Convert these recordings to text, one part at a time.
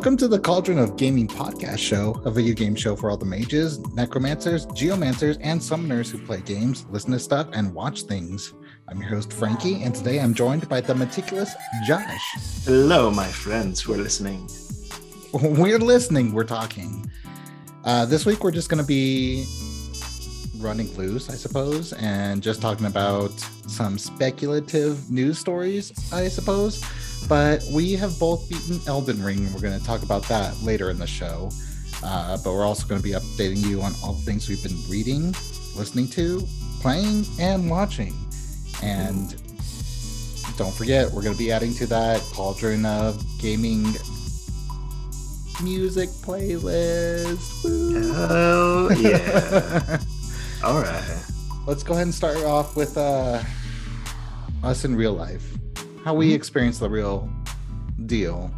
Welcome to the Cauldron of Gaming podcast show, a video game show for all the mages, necromancers, geomancers, and summoners who play games, listen to stuff, and watch things. I'm your host, Frankie, and today I'm joined by the meticulous Josh. Hello, my friends who are listening. We're listening, we're talking. Uh, this week, we're just going to be running loose, I suppose, and just talking about some speculative news stories, I suppose. But we have both beaten Elden Ring. We're going to talk about that later in the show. Uh, but we're also going to be updating you on all the things we've been reading, listening to, playing, and watching. And don't forget, we're going to be adding to that Cauldron of Gaming music playlist. Woo. Oh, yeah. All right. Let's go ahead and start off with uh, us in real life. How we Mhm. experience the real deal,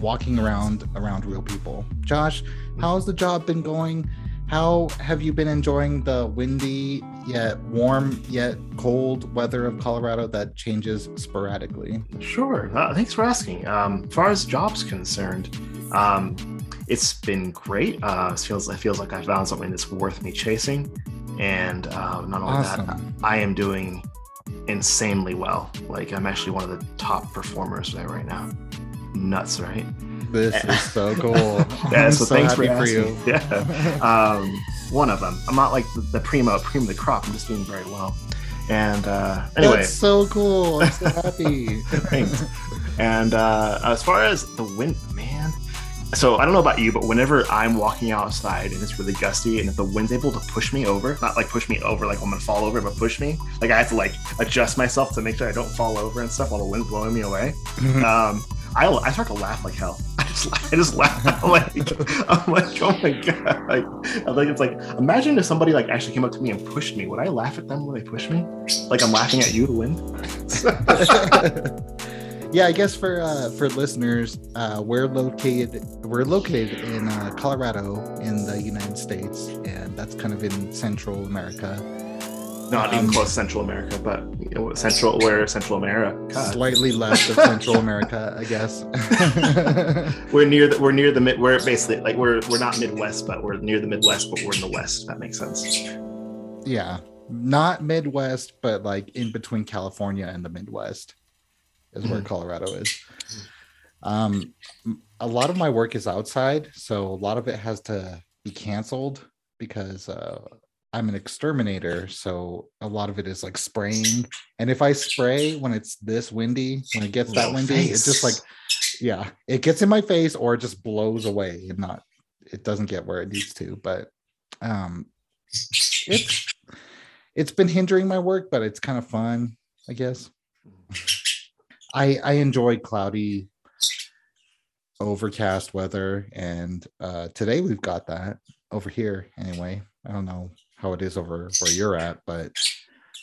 walking around around real people. Josh, how's the job been going? How have you been enjoying the windy yet warm yet cold weather of Colorado that changes sporadically? Sure. Uh, thanks for asking. Um, as far as jobs concerned, um, it's been great. Uh, it feels it feels like I found something that's worth me chasing, and uh, not only that, I am doing insanely well. Like I'm actually one of the top performers there right now. Nuts, right? This is so cool. Yeah, so, so thanks for, for asking. you. Yeah, um, one of them. I'm not like the, the primo, primo of the crop. I'm just doing very well. And uh, anyway, That's so cool. I'm so happy. Thanks. and uh, as far as the wind, man. So I don't know about you, but whenever I'm walking outside and it's really gusty, and if the wind's able to push me over, not like push me over like I'm gonna fall over, but push me, like I have to like adjust myself to make sure I don't fall over and stuff while the wind's blowing me away. Um, I, I start to laugh like hell. I just, I just laugh. I'm like, I'm like, oh my god! Like, I'm like, it's like, imagine if somebody like actually came up to me and pushed me. Would I laugh at them when they push me? Like I'm laughing at you, the wind. yeah, I guess for uh, for listeners, uh, we're located we're located in uh, Colorado in the United States, and that's kind of in Central America, Not even Um, close Central America, but you know, Central where Central America. slightly left of Central America, I guess. We're near the we're near the mid. We're basically like we're we're not Midwest, but we're near the Midwest, but we're in the West. If that makes sense. yeah, not Midwest, but like in between California and the Midwest is where Mhm. Colorado is. Um, a lot of my work is outside, so a lot of it has to be canceled because uh, I'm an exterminator. So a lot of it is like spraying, and if I spray when it's this windy, when it gets that No windy, it's just like, yeah, it gets in my face or it just blows away and not, it doesn't get where it needs to. But um, it's it's been hindering my work, but it's kind of fun, I guess. I I enjoy cloudy, overcast weather, and uh, today we've got that over here. Anyway, I don't know how it is over where you're at, but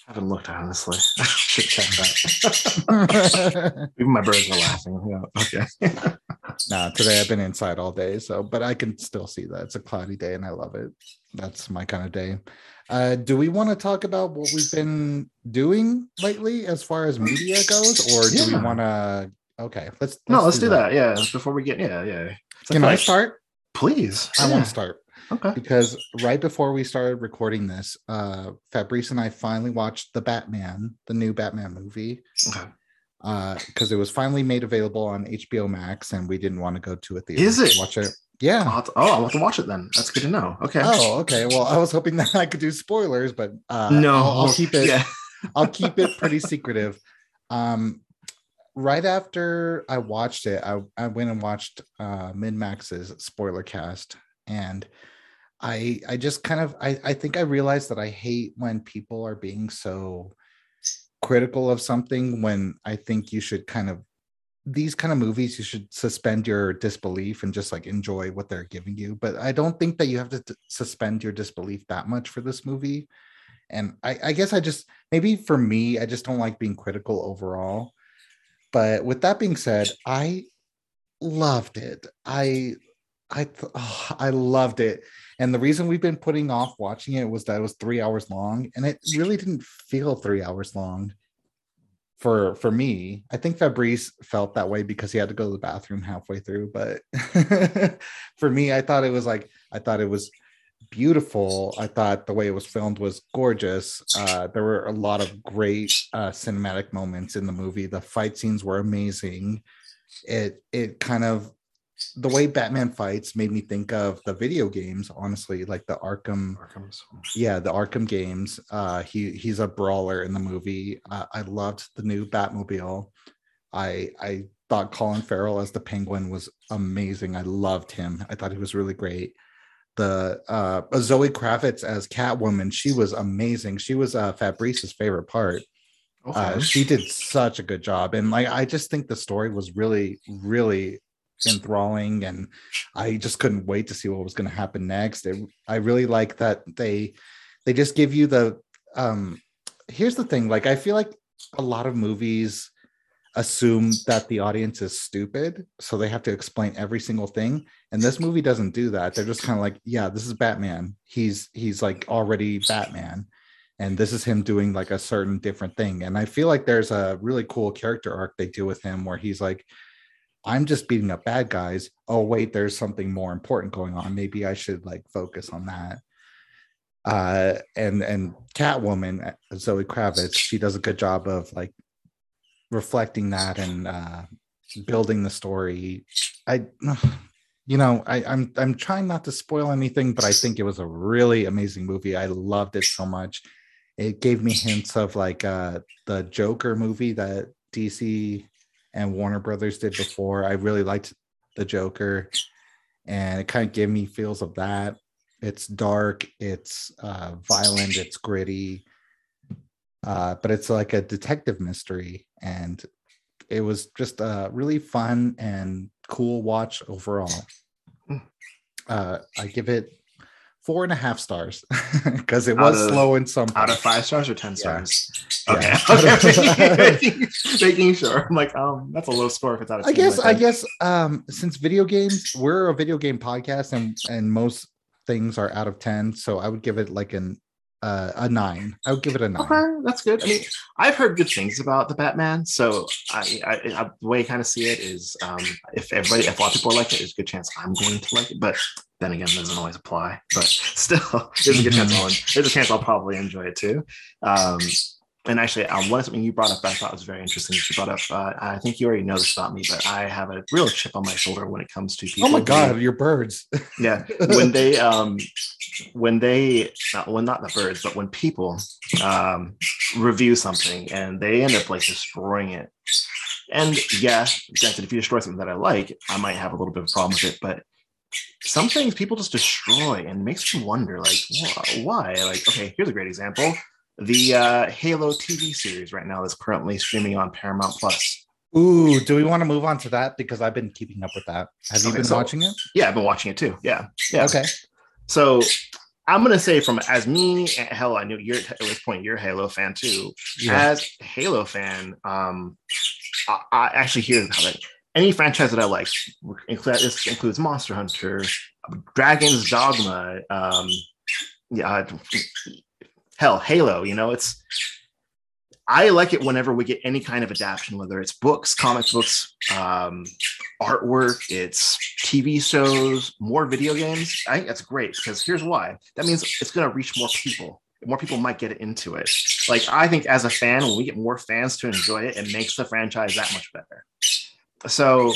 I haven't looked honestly. Should check that. Even my birds are laughing. Yeah. Okay. nah, today I've been inside all day, so but I can still see that it's a cloudy day, and I love it. That's my kind of day. Uh, do we want to talk about what we've been doing lately as far as media goes, or do we want to? Okay, let's, no, let's do that. Yeah. Before we get yeah yeah. Can I start? Please. I Yeah. want to start. Okay. because right before we started recording this, uh, Fabrice and I finally watched the Batman, the new Batman movie, Okay. because it was finally made available on HBO Max, and we didn't want to go to a theater Is it? watch it. I'll Yeah. to- oh, I'll have to watch it then. That's good to know. Okay. Oh, okay. Well, I was hoping that I could do spoilers, but uh, no, I'll, I'll keep it. Yeah. I'll keep it pretty secretive. Um, right after I watched it, I, I went and watched uh, MinnMax's spoiler cast, and I I just kind of I I think I realized that I hate when people are being so critical of something when I think you should kind of these kind of movies you should suspend your disbelief and just like enjoy what they're giving you but i don't think that you have to t- suspend your disbelief that much for this movie and I, I guess i just maybe for me i just don't like being critical overall but with that being said i loved it. I i th- oh, i loved it and the reason we've been putting off watching it was that it was three hours long and it really didn't feel three hours long for for me i think fabrice felt that way because he had to go to the bathroom halfway through but for me i thought it was like i thought it was beautiful. I thought the way it was filmed was gorgeous. Uh, there were a lot of great uh, cinematic moments in the movie. The fight scenes were amazing. It it kind of the way Batman fights made me think of the video games, honestly, like the Arkham. Arkham's. Yeah, the Arkham games. Uh, he he's a brawler in the movie. Uh, I loved the new Batmobile. I I thought Colin Farrell as the Penguin was amazing. I loved him. I thought he was really great. The uh, Zoe Kravitz as Catwoman, she was amazing. She was uh, Fabrice's favorite part. Okay. Uh, she did such a good job, and like I just think the story was really, really enthralling and i just couldn't wait to see what was going to happen next. It, i really like that they they just give you the um here's the thing like i feel like a lot of movies assume that the audience is stupid so they have to explain every single thing and this movie doesn't do that. They're just kind of like yeah this is batman. He's he's like already batman and this is him doing like a certain different thing and i feel like there's a really cool character arc they do with him where he's like I'm just beating up bad guys. Oh, wait, there's something more important going on. Maybe I should like focus on that. Uh, and and Catwoman, uh, Zoe Kravitz, she does a good job of like reflecting that and uh, building the story. I, you know, I, I'm I'm trying not to spoil anything, but I think it was a really amazing movie. I loved it so much. It gave me hints of like uh, the Joker movie that DC and Warner Brothers did before. I really liked the Joker, and it kind of gave me feels of that. It's dark, it's uh, violent, it's gritty, uh, but it's like a detective mystery, and it was just a really fun and cool watch overall. Hmm. Uh, I give it four and a half stars because it was of, slow in some out of five stars or ten stars. Yeah. Okay, yeah. okay, making, making, sure. I'm like, um, that's a low score if it's out of. I guess, I guess, um, since video games, we're a video game podcast, and and most things are out of ten, so I would give it like an uh, a nine. I would give it a nine. Okay, that's good. I mean, I've heard good things about the Batman, so I, I, I the way I kind of see it is, um, if everybody, if a lot of people like it, there's a good chance I'm going to like it. But then again, doesn't always apply. But still, there's a good chance I'll, there's a chance I'll probably enjoy it too. Um, and actually, um, one something you brought up that I thought was very interesting. You brought up, uh, I think you already know this about me, but I have a real chip on my shoulder when it comes to people. Oh my god, your birds! yeah, when they, um, when they, not well, not the birds, but when people um, review something and they end up like destroying it. And yeah, granted, if you destroy something that I like, I might have a little bit of a problem with it, but some things people just destroy and makes me wonder like why like okay here's a great example the uh, Halo TV series right now is currently streaming on Paramount Plus. Ooh, do we want to move on to that? Because I've been keeping up with that. Have you okay, been so, watching it? Yeah, I've been watching it too. Yeah. Yeah. Okay. So I'm gonna say from as me, hell, I knew you're at this point you're a Halo fan too. Yeah. As Halo fan, um, I, I actually hear how any franchise that I like, this includes Monster Hunter, Dragon's Dogma, um, yeah, hell, Halo, you know, it's I like it whenever we get any kind of adaptation, whether it's books, comic books, um, artwork, it's TV shows, more video games. I think that's great because here's why. That means it's going to reach more people. More people might get into it. Like I think as a fan, when we get more fans to enjoy it, it makes the franchise that much better. So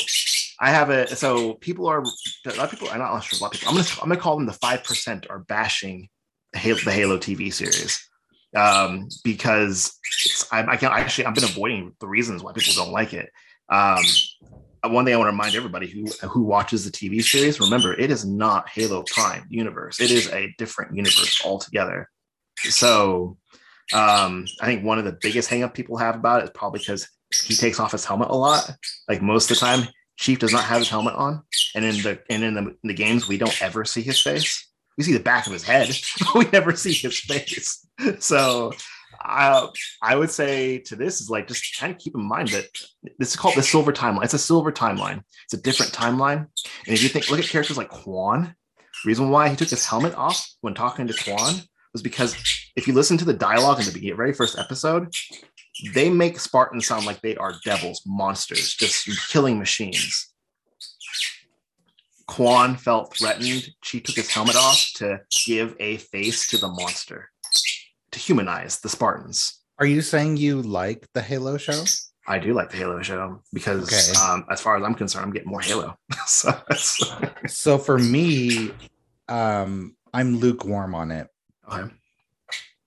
I have a so people are a lot of people. I'm not sure a lot of people. I'm gonna I'm gonna call them the five percent are bashing the Halo TV series um, because I, I can't actually I've been avoiding the reasons why people don't like it. Um, one thing I want to remind everybody who who watches the TV series: remember, it is not Halo Prime universe. It is a different universe altogether. So, um, I think one of the biggest hangup people have about it is probably because he takes off his helmet a lot. Like most of the time, Chief does not have his helmet on, and in the and in the, in the games, we don't ever see his face we see the back of his head, but we never see his face. So I I would say to this is like just kind of keep in mind that this is called the silver timeline. It's a silver timeline. It's a different timeline. And if you think look at characters like Kwan, reason why he took his helmet off when talking to Kwan was because if you listen to the dialogue in the beginning, very first episode, they make Spartans sound like they are devils, monsters, just killing machines. Kwan felt threatened. She took his helmet off to give a face to the monster, to humanize the Spartans. Are you saying you like the Halo show? I do like the Halo show because, okay. um, as far as I'm concerned, I'm getting more Halo. so, so for me, um, I'm lukewarm on it. Okay.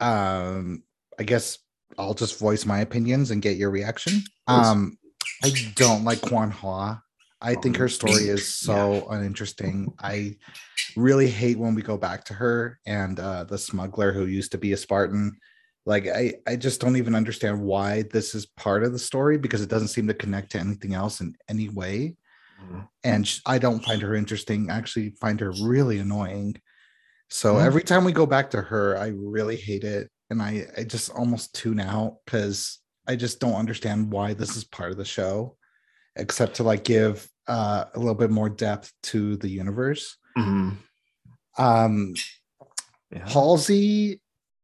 Um, I guess I'll just voice my opinions and get your reaction. Um, I don't like Kwan Ha. I think her story is so yeah. uninteresting. I really hate when we go back to her and uh, the smuggler who used to be a Spartan. Like I, I just don't even understand why this is part of the story because it doesn't seem to connect to anything else in any way. Mm-hmm. And I don't find her interesting. I actually find her really annoying. So mm-hmm. every time we go back to her, I really hate it, and I, I just almost tune out because I just don't understand why this is part of the show except to like give uh, a little bit more depth to the universe. Mm-hmm. Um, yeah. Halsey,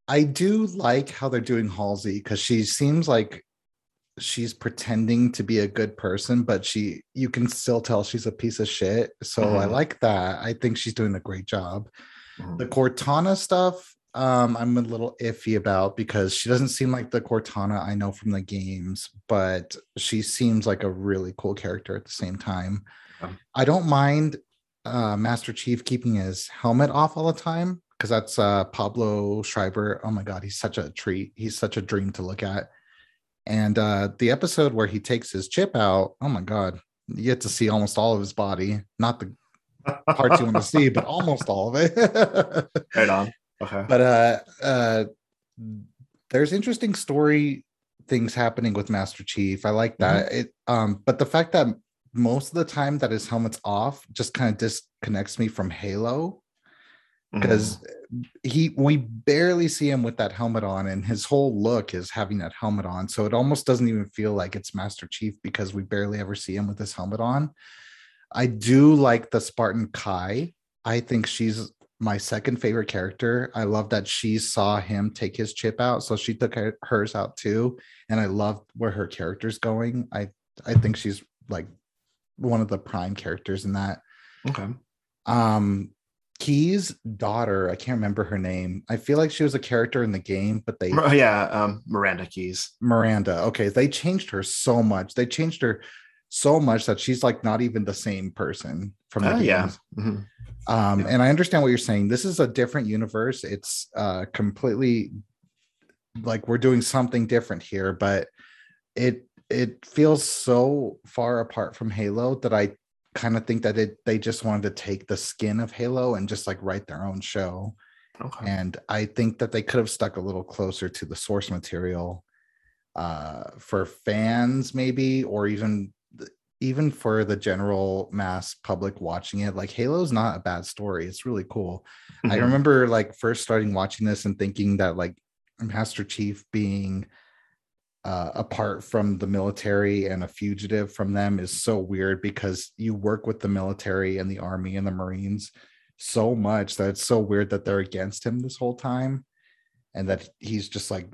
I do like how they're doing Halsey because she seems like she's pretending to be a good person, but she you can still tell she's a piece of shit. So mm-hmm. I like that. I think she's doing a great job. Mm-hmm. The Cortana stuff, um, I'm a little iffy about because she doesn't seem like the Cortana I know from the games, but she seems like a really cool character at the same time. I don't mind uh, Master Chief keeping his helmet off all the time because that's uh, Pablo Schreiber. Oh my god, he's such a treat. He's such a dream to look at. And uh, the episode where he takes his chip out, oh my god, you get to see almost all of his body, not the parts you want to see, but almost all of it. right on. Okay. But uh, uh, there's interesting story things happening with Master Chief. I like that. Mm-hmm. It um, but the fact that most of the time that his helmet's off just kind of disconnects me from Halo because mm-hmm. he we barely see him with that helmet on and his whole look is having that helmet on so it almost doesn't even feel like it's master chief because we barely ever see him with his helmet on i do like the spartan kai i think she's my second favorite character. I love that she saw him take his chip out, so she took her, hers out too. And I love where her character's going. I I think she's like one of the prime characters in that. Okay. Um, Keyes' daughter, I can't remember her name. I feel like she was a character in the game, but they yeah, um, Miranda Keyes. Miranda. Okay, they changed her so much. They changed her so much that she's like not even the same person from the uh, yeah. Mm-hmm. Um, yeah. and I understand what you're saying. This is a different universe. It's uh completely like we're doing something different here, but it it feels so far apart from Halo that I kind of think that it they just wanted to take the skin of Halo and just like write their own show. Okay. And I think that they could have stuck a little closer to the source material uh for fans maybe or even even for the general mass public watching it like halo's not a bad story it's really cool mm-hmm. i remember like first starting watching this and thinking that like master chief being uh, apart from the military and a fugitive from them is so weird because you work with the military and the army and the marines so much that it's so weird that they're against him this whole time and that he's just like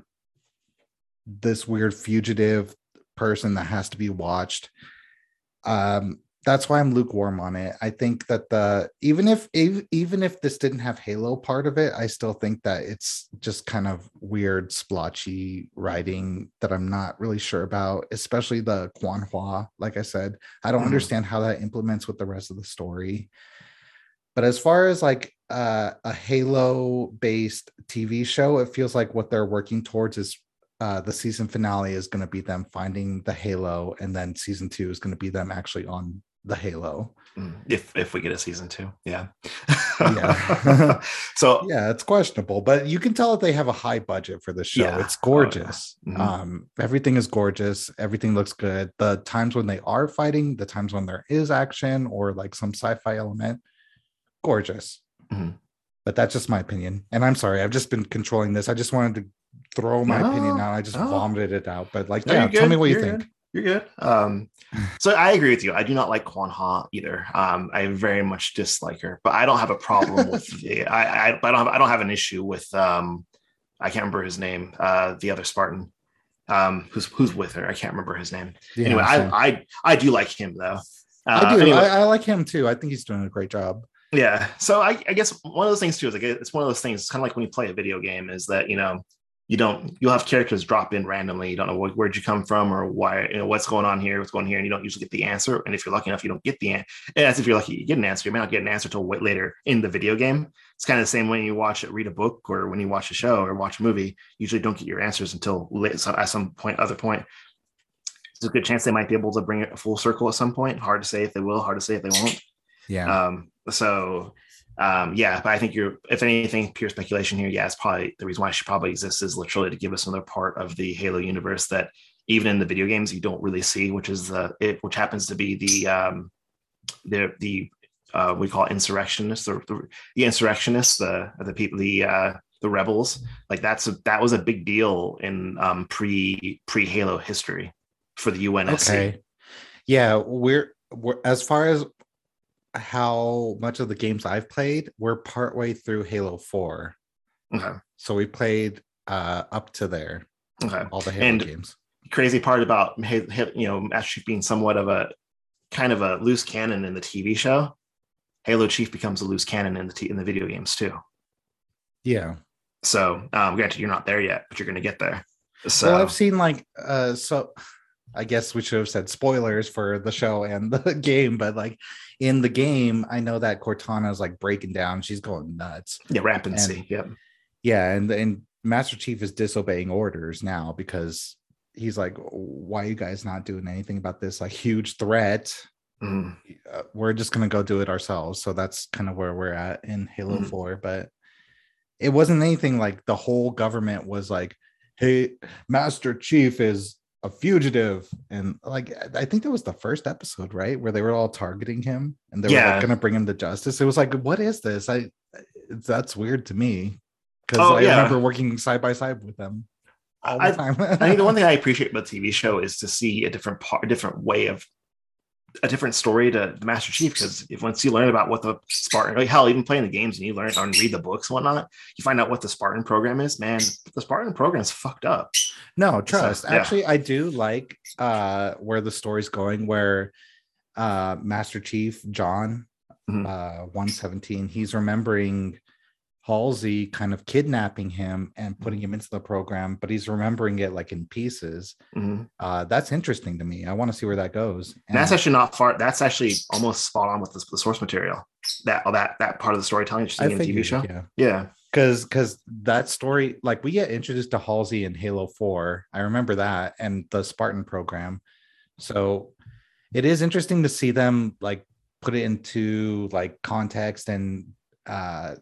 this weird fugitive person that has to be watched um that's why I'm lukewarm on it. I think that the even if even if this didn't have Halo part of it, I still think that it's just kind of weird splotchy writing that I'm not really sure about, especially the Kwan Ha. Like I said, I don't mm-hmm. understand how that implements with the rest of the story. But as far as like uh, a Halo based TV show, it feels like what they're working towards is uh, the season finale is going to be them finding the Halo, and then season two is going to be them actually on the Halo. Mm, if if we get a season two, yeah, yeah. so yeah, it's questionable, but you can tell that they have a high budget for the show. Yeah. It's gorgeous. Oh, yeah. mm-hmm. Um, everything is gorgeous. Everything looks good. The times when they are fighting, the times when there is action or like some sci-fi element, gorgeous. Mm-hmm. But that's just my opinion. And I'm sorry, I've just been controlling this. I just wanted to throw my no, opinion out. I just no. vomited it out. But like, no, yeah, tell me what you're you think. Good. You're good. Um, so I agree with you. I do not like Kwan Ha either. Um, I very much dislike her, but I don't have a problem with. I, I, I don't have. I don't have an issue with. Um, I can't remember his name. Uh, the other Spartan. um, who's who's with her. I can't remember his name. Yeah, anyway, same. I, I I do like him though. Uh, I do. anyway, I, I like him too. I think he's doing a great job. yeah. So I, I guess one of those things too is like it's one of those things. It's kind of like when you play a video game, is that you know you don't you'll have characters drop in randomly. You don't know wh- where'd you come from or why you know what's going on here, what's going here, and you don't usually get the answer. And if you're lucky enough, you don't get the answer. As if you're lucky, you get an answer. You may not get an answer till way later in the video game. It's kind of the same when you watch it read a book or when you watch a show or watch a movie. You usually don't get your answers until late, so at some point, other point. There's a good chance they might be able to bring it full circle at some point. Hard to say if they will. Hard to say if they won't. Yeah. Um, so um, yeah, but I think you're, if anything, pure speculation here. Yeah, it's probably the reason why she probably exists is literally to give us another part of the Halo universe that even in the video games you don't really see, which is the it, which happens to be the um, the the uh, we call insurrectionists or the, the insurrectionists, the the people, the uh, the rebels. Like that's a, that was a big deal in um, pre pre Halo history for the UNSC. okay. Yeah, we're we're as far as how much of the games I've played, we're partway through Halo 4. Okay. So we played uh up to there, Okay. all the Halo And- games. crazy part about you know actually being somewhat of a kind of a loose cannon in the TV show. Halo Chief becomes a loose cannon in the t- in the video games too. Yeah. So, um, granted, you're not there yet, but you're going to get there. So, well, I've seen like uh so I guess we should have said spoilers for the show and the game, but like in the game, I know that Cortana is like breaking down, she's going nuts. yeah, rampancy. and- Yep. Yeah, and and Master Chief is disobeying orders now because he's like, why are you guys not doing anything about this like huge threat? Mhm. Uh, we're just gonna go do it ourselves. So that's kind of where we're at in Halo Mhm. 4. But it wasn't anything like the whole government was like, hey, Master Chief is a fugitive. And like I think that was the first episode, right? Where they were all targeting him and they were Yeah. like, gonna bring him to justice. It was like, what is this? I that's weird to me. Because Oh, I yeah. remember working side by side with them all the I- time. I think the one thing I appreciate about the TV show is to see a different part, a different way of a different story to the Master Chief. Because if once you learn about what the Spartan, like hell, even playing the games and you learn and read the books and whatnot, you find out what the Spartan program is. Man, the Spartan program is fucked up. No, trust. yeah. Actually, I do like uh where the story's going, where uh Master Chief John Mhm. uh 117, he's remembering Halsey kind of kidnapping him and putting him into the program, but he's remembering it like in pieces. Mhm. Uh that's interesting to me. I want to see where that goes. And that's actually not far. That's actually almost spot on with the, the source material. That that that part of the storytelling you're in the TV show. yeah. Yeah. because because that story like we get introduced to halsey in halo 4 i remember that and the spartan program so it is interesting to see them like put it into like context and uh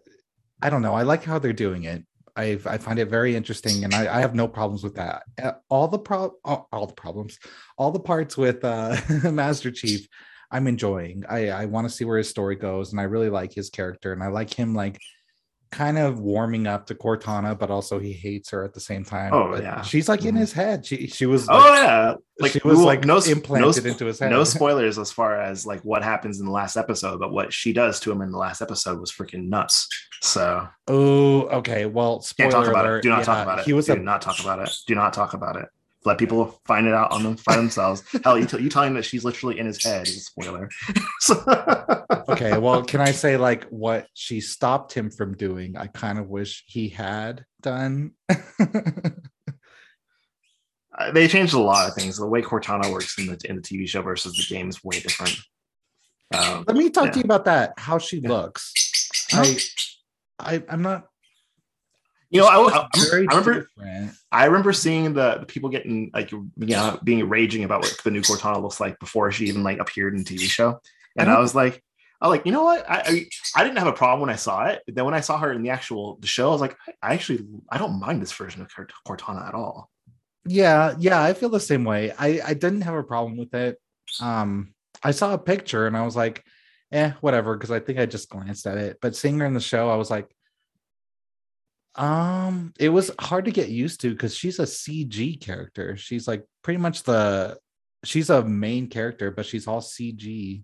i don't know. I like how they're doing it. I i find it very interesting and i, I have no problems with that. Uh, all the pro all, all the problems all the parts with uh master chief i'm enjoying. I i want to see where his story goes and i really like his character and i like him like kind of warming up to Cortana, but also he hates her at the same time. Oh, But yeah. she's like in Mhm. his head. She she was Oh like, yeah. Like she was like no implanted no, into his head. no spoilers as far as like what happens in the last episode, but what she does to him in the last episode was freaking nuts. So oh, okay. Well, spoiler can't talk about alert. it. Do not talk about it. He was Do a not talk about it. Do not talk about it. Let people find it out on them by themselves. Hell, you, tell you telling that she's literally in his head is a spoiler. So- okay. Well, can I say like what she stopped him from doing? I kind of wish he had done. Uh, they changed a lot of things. The way Cortana works in the in the TV show versus the game is way different. Um, Let me talk Yeah. to you about that. How she Yeah. looks. I, I, I'm not. You know, I, I, I remember different. I remember seeing the, the people getting like you know being raging about what the new Cortana looks like before she even like appeared in TV show, and I I, was like, I like you know what I, I I didn't have a problem when I saw it. But then when I saw her in the actual the show, I was like, I actually I don't mind this version of Cortana at all. yeah yeah i feel the same way i i didn't have a problem with it um i saw a picture and i was like eh whatever because i think i just glanced at it but seeing her in the show i was like um it was hard to get used to because she's a cg character she's like pretty much the she's a main character but she's all cg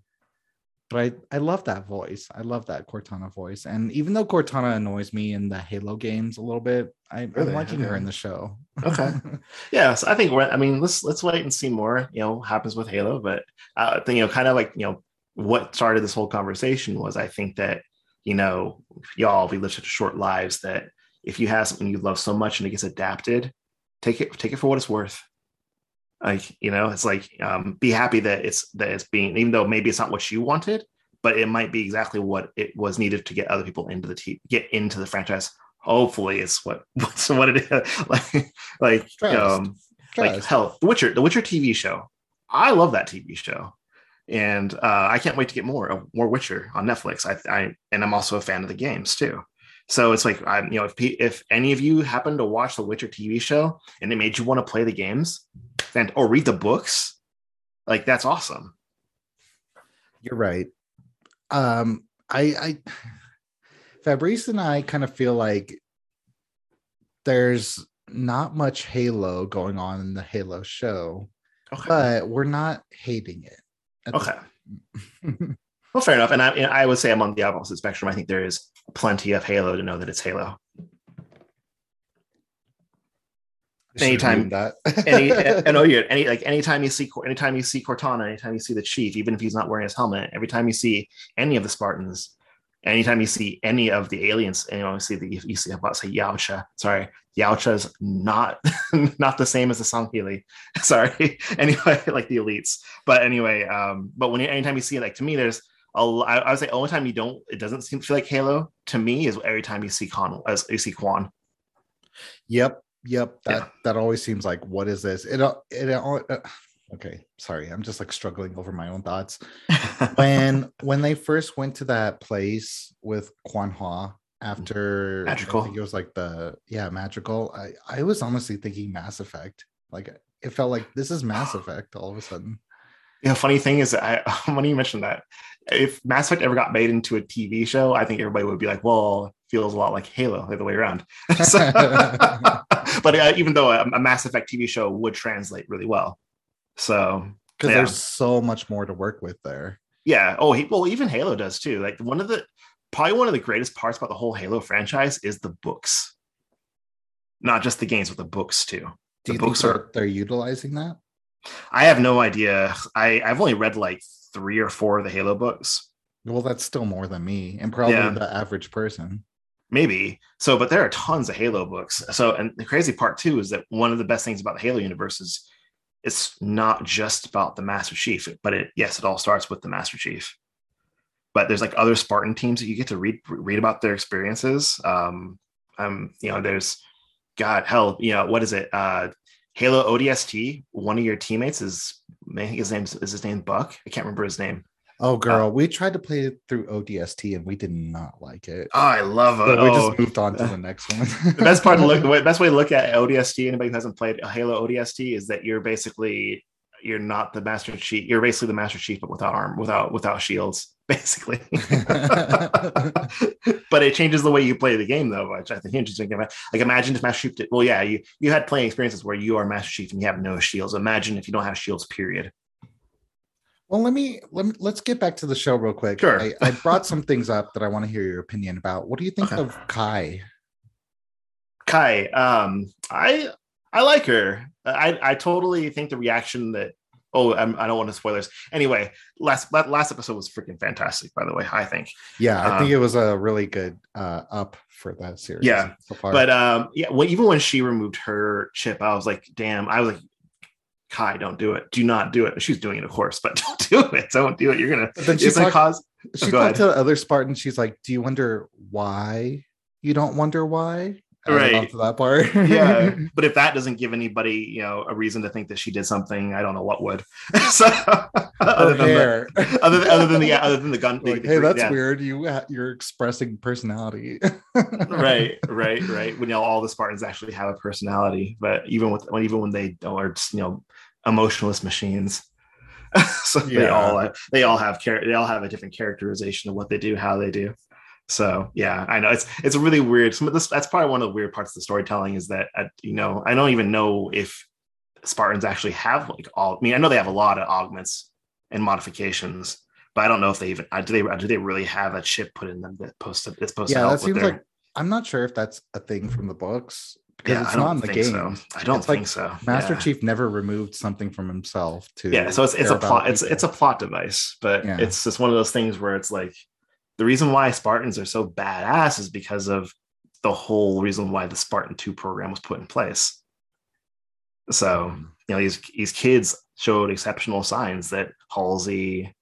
but I I love that voice. I love that Cortana voice. And even though Cortana annoys me in the Halo games a little bit, I, Really? I'm liking her in the show. Okay. yeah, so I think we're. I mean, let's let's wait and see more. You know, happens with Halo, but uh, I think you know, kind of like you know, what started this whole conversation was I think that you know, y'all we live such short lives that if you have something you love so much and it gets adapted, take it take it for what it's worth. Like you know, it's like um, be happy that it's that it's being even though maybe it's not what you wanted, but it might be exactly what it was needed to get other people into the te- get into the franchise. Hopefully, it's what what's what it is like like Trust. um like hell the witcher the witcher tv show i love that tv show and uh i can't wait to get more of more witcher on netflix i i and i'm also a fan of the games too so it's like i'm you know if if any of you happen to watch the witcher tv show and it made you want to play the games and or read the books like that's awesome You're right. Um, I, I, Fabrice and I kind of feel like there's not much Halo going on in the Halo show, okay but we're not hating it. okay well fair enough and I, and I would say i'm on the opposite spectrum i think there is plenty of halo to know that it's halo anytime- that. any I know you any like anytime you see anytime you see Cortana, anytime you see the chief, even if he's not wearing his helmet, every time you see any of the Spartans, anytime you see any of the aliens, and you know, see the you see about say Yautja. Sorry, Yautja is not not the same as the Sangheili. Sorry. Anyway, like the elites. But anyway, um, but when you anytime you see it, like to me, there's a I, I would say only time you don't it doesn't seem to feel like Halo to me is every time you see Con as you see Kwan. Yep, yep. That Yeah. that always seems like what is this? It al- it al- uh, okay. Sorry, I'm just like struggling over my own thoughts. When when they first went to that place with Kwan Ha after Magical. I think it was like the yeah magical. I I was honestly thinking Mass Effect. Like it felt like this is Mass Effect all of a sudden. You know, funny thing is, I when you mentioned that, if Mass Effect ever got made into a TV show, I think everybody would be like, "Well, feels a lot like Halo, the other way around." So- but uh, even though a, a Mass Effect TV show would translate really well, so Because Yeah. there's so much more to work with there. yeah. Oh, he, well, even Halo does too. Like one of the probably one of the greatest parts about the whole Halo franchise is the books, not just the games, but the books too. Do The you books are they're utilizing that? I have no idea. I I've only read like three or four of the Halo books. Well, that's still more than me and probably Yeah. the average person. maybe so but there are tons of halo books so and the crazy part too is that one of the best things about the halo universe is it's not just about the master chief but it yes it all starts with the master chief but there's like other spartan teams that you get to read read about their experiences um um you know there's god hell you know what is it uh halo odst one of your teammates is i think his name is his name buck i can't remember his name Oh, uh, girl, we tried to play it through ODST and we did not like it. oh i love it So we just moved on to the next one. the best part to look the way- best way to look at ODST, anybody who hasn't played Halo ODST, is that you're basically you're not the Master Chief. You're basically the Master Chief, but without arm, without without shields, basically. but it changes the way you play the game, though, which I think interesting. Thing about like imagine if Master Chief did. Well, yeah, you you had playing experiences where you are Master Chief and you have no shields. Imagine if you don't have shields. Period. well, let me let me let's get back to the show real quick. Sure. I, I brought some things up that I want to hear your opinion about. What do you think Okay. of Kai? Kai, um, I I like her. I I totally think the reaction that oh I'm, I don't want to spoilers. Anyway, last last episode was freaking fantastic. By the way, I think. Yeah, I think Um, it was a really good uh up for that series. Yeah, so far. But um, yeah, well, even when she removed her chip, I was like, damn. I was like, Kai, don't do it. Do not do it. She's doing it, of course, but don't do it. Don't do it. You're gonna. But then she It's cause. she go talked to other Spartans. She's like, "Do you wonder why you don't wonder why?" I love Right. that part. yeah, but if that doesn't give anybody, you know, a reason to think that she did something, I don't know what would. so, other than the, other than, other than the yeah, other than the gun. like, the- hey, that's yeah. weird. You you're expressing personality. right, right, right. When you know all the Spartans actually have a personality, but even with when even when they don't, are just, you know emotionless machines. so they all they all have char- they all have a different characterization of what they do, how they do. So yeah, I know it's it's a really weird. Some of this that's probably one of the weird parts of the storytelling is that uh, you know I don't even know if Spartans actually have like all. I mean, I know they have a lot of augments and modifications, but I don't know if they even uh, do they do they really have a chip put in them that post that's supposed to Yeah, help that seems their- like I'm not sure if that's a thing from the books because yeah, it's I not in the game. so. I don't It's like think so. Master yeah. Chief never removed something from himself to yeah so it's it's a plot about it's it's a plot device but Yeah. it's just one of those things where it's like the reason why spartans are so badass is because of the whole reason why the spartan 2 program was put in place so Mm. you know these these kids showed exceptional signs that halsey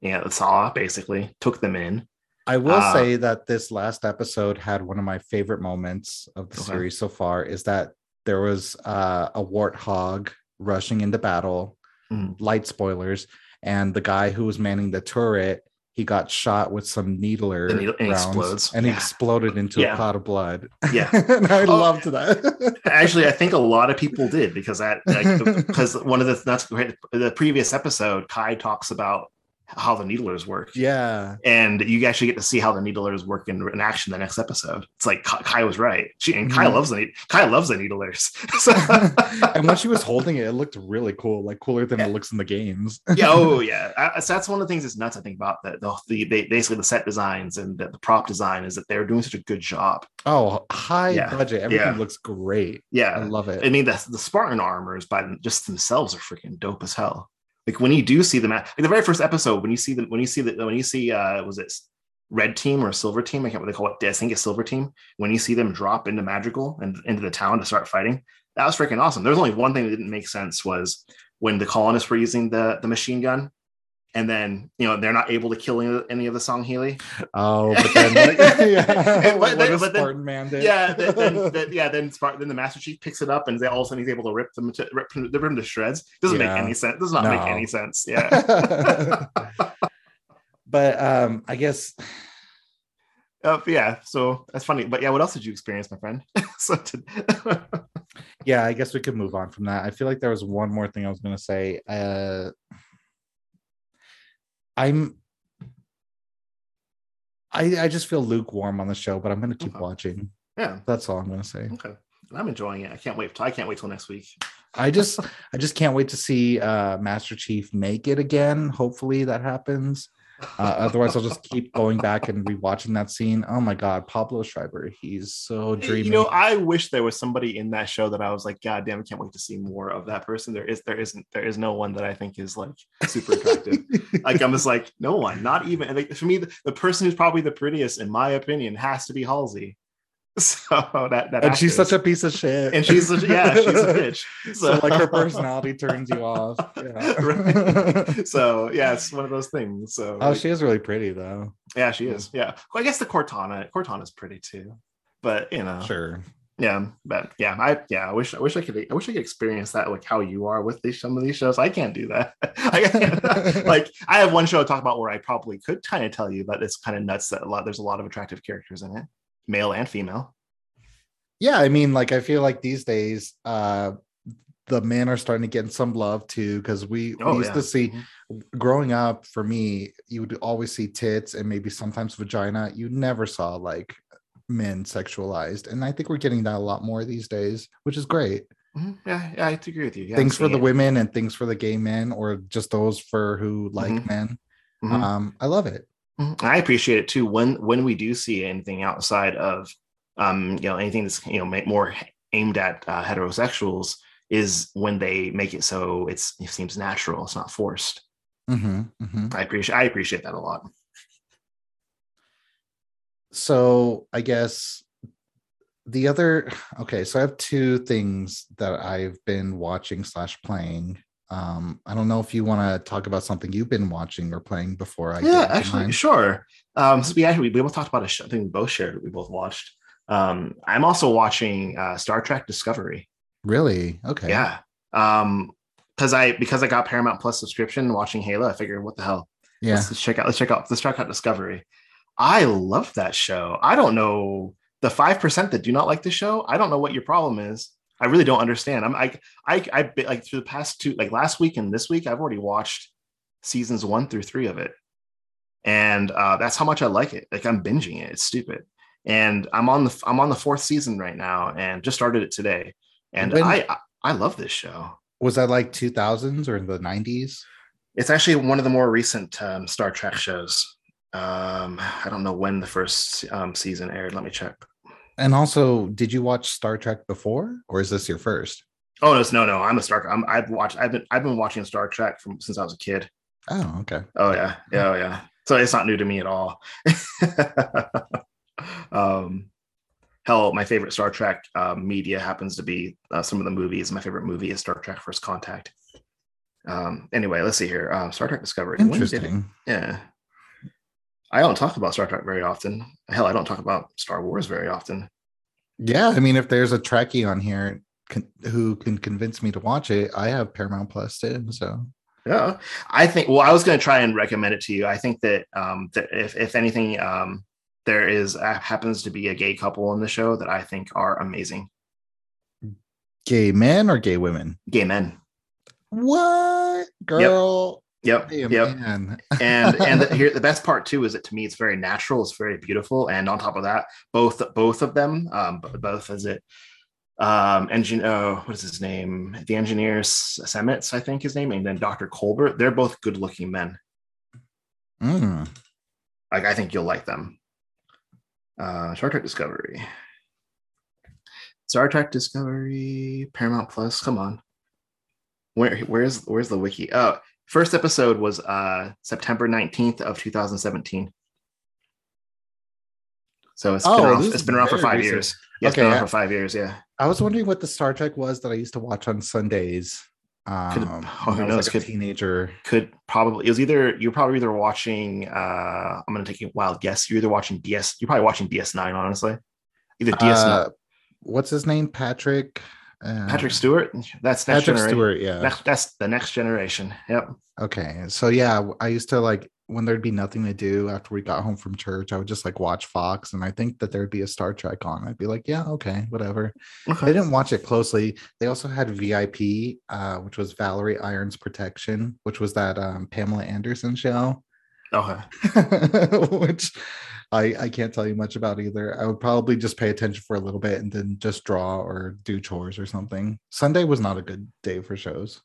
yeah saw basically took them in I will Uh, say that this last episode had one of my favorite moments of the Okay. series so far is that there was uh, a warthog rushing into battle, Mhm. light spoilers, and the guy who was manning the turret, he got shot with some needler The needle- and rounds, explodes. and he Yeah. exploded into Yeah. a pot of blood. Yeah. and I Oh. loved that. actually i think a lot of people did because that like, because one of the that's great the previous episode kai talks about how the needlers work yeah. and you actually get to see how the needlers work in, in action the next episode. It's like Kai, was right. She and Kai Mhm. loves the Kai loves the needlers. And when she was holding it, it looked really cool, like cooler than Yeah. it looks in the games. yeah, oh yeah. I- so that's one of the things that's nuts. I think about that the, the, they, basically the set designs and the, the prop design is that they're doing such a good job. Oh, high Yeah. budget. Everything Yeah. looks great. Yeah. I love it. I mean the the Spartan armors by just themselves are freaking dope as hell. Like when you do see them, at, like the very first episode when you see the when you see the when you see uh was it red team or silver team? I can't what they call it. I think it's silver team. When you see them drop into Madrigal and into the town to start fighting, that was freaking awesome. There's only one thing that didn't make sense was when the colonists were using the the machine gun. And then you know they're not able to kill any, any of the Sangheili. Oh, but then like, yeah, what, then- a but then- Spartan man yeah, then, then, then- yeah, then Spartan, then the Master Chief picks it up, and they all of a sudden he's able to rip them to rip, rip them to shreds. Doesn't Yeah. make any sense. Does not make any sense. Yeah, but um, I guess uh, yeah. So that's funny. But yeah, what else did you experience, my friend? so to, yeah, I guess we could move on from that. I feel like there was one more thing I was gonna say. Uh, I'm. I, I just feel lukewarm on the show, but I'm gonna keep Okay. watching. yeah, That's all I'm gonna say. okay. I'm enjoying it. I can't wait. I can't wait till next week. I just I just can't wait to see uh Master Chief make it again. Hopefully that happens. Uh, otherwise, I'll just keep going back and rewatching that scene. Oh my god, Pablo Schreiber, he's so dreamy. You know, I wish there was somebody in that show that I was like, God damn, I can't wait to see more of that person. There is, there isn't, there is no one that I think is like super attractive. like I'm just like, no one, not even. Like for me, the, the person who's probably the prettiest, in my opinion, has to be Halsey. So that that and she's such a piece of shit. and she's such, yeah, she's a bitch. so like her personality turns you off. Yeah. Right. so yeah, it's one of those things. So oh, like, she is really pretty though. yeah, she is. Yeah, well, I guess the Cortana, Cortana's pretty too. But you know, Sure. yeah, but yeah, I yeah, I wish I wish I could I wish I could experience that like how you are with these some of these shows. I can't do that. I can't, like I have one show to talk about where I probably could kind of tell you, but it's kind of nuts that a lot there's a lot of attractive characters in it, male and female. Yeah, I mean, like I feel like these days, uh the men are starting to get some love too because we, we Oh, used yeah. to see Mhm. growing up for me you would always see tits and maybe sometimes vagina you never saw like men sexualized and i think we're getting that a lot more these days which is great Mhm. Yeah, yeah, I agree with you. Yeah, things for the it. women and things for the gay men or just those for who like Mhm. men Mhm. um i love it. I appreciate it too. When when we do see anything outside of, um, you know, anything that's you know more aimed at uh, heterosexuals, is when they make it so it's it seems natural. It's not forced. Mhm, mhm. I appreciate I appreciate that a lot. so i guess the other okay so i have two things that i've been watching slash playing um i don't know if you want to talk about something you've been watching or playing before i yeah, actually, sure. Um, so we actually we both talked about a show. I think we both shared. We both watched. Um, I'm also watching uh, Star Trek Discovery. really okay Yeah. Um, because I because I got Paramount Plus subscription watching Halo, I figured what the hell. yeah Let's, let's check out let's check out let's check out Discovery. I love that show. I don't know the five percent that do not like the show. I don't know what your problem is. I really don't understand. I'm I I I like through the past two like last week and this week I've already watched seasons one through three of it, and uh, that's how much I like it. Like I'm binging it. It's stupid, and I'm on the I'm on the fourth season right now, and just started it today, and When- I I I love this show. was that like 2000s or in the 90s It's actually one of the more recent um, Star Trek shows. Um, I don't know when the first um, season aired. Let me check. And also, did you watch Star Trek before, or is this your first? Oh no, no, no! I'm a Star. I'm, I've watched. I've been. I've been watching Star Trek from since I was a kid. Oh, okay. Oh yeah, yeah, oh, yeah. So it's not new to me at all. um, hell, my favorite Star Trek uh, media happens to be uh, some of the movies. My favorite movie is Star Trek: First Contact. Um, anyway, let's see here. Uh, Star Trek Discovery. Interesting. Yeah. I don't talk about Star Trek very often. Hell, I don't talk about Star Wars very often. Yeah, I mean, if there's a Trekkie on here can, who can convince me to watch it, I have Paramount Plus too. So yeah, I think. Well, I was going to try and recommend it to you. I think that um, that if if anything, um, there is uh, happens to be a gay couple on the show that I think are amazing. Gay men or gay women? Gay men. What girl? Yep. Yep. yep. and and the, here the best part too is that to me it's very natural. It's very beautiful, and on top of that, both both of them, um, both as it um engineer oh, what is his name the engineer Stamets i think his name and then dr Culber they're both good looking men mm. like i think you'll like them uh star trek discovery star trek discovery paramount plus come on where where's where's the wiki oh first episode was uh september 19th of 2017 so it's oh, been around, it's been around for five recent. years yeah, okay, yeah. for five years. Yeah. I was wondering what the Star Trek was that I used to watch on Sundays. Um, could, oh, who knows? Like could, teenager could probably it was either you're probably either watching. uh I'm gonna take a wild guess. You're either watching DS. You're probably watching DS9. Honestly, either DS9. Uh, what's his name? Patrick. Uh, Patrick Stewart. That's next generation. Patrick Stewart. Yeah, next, that's the next generation. Yep. Okay, so yeah, I used to like when there'd be nothing to do after we got home from church, I would just like watch Fox, and I think that there'd be a Star Trek on. I'd be like, yeah, okay, whatever. Okay. I didn't watch it closely. They also had VIP, uh, which was Valerie Irons Protection, which was that um, Pamela Anderson show. Okay. which I I can't tell you much about either. I would probably just pay attention for a little bit and then just draw or do chores or something. Sunday was not a good day for shows.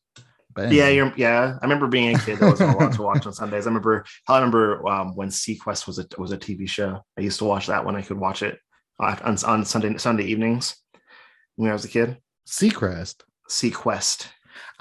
But yeah, you're, yeah. I remember being a kid that was a lot to watch on Sundays. I remember I remember um, when seaQuest was a was a TV show. I used to watch that when I could watch it on, on Sunday Sunday evenings when I was a kid. Seacrest. seaQuest.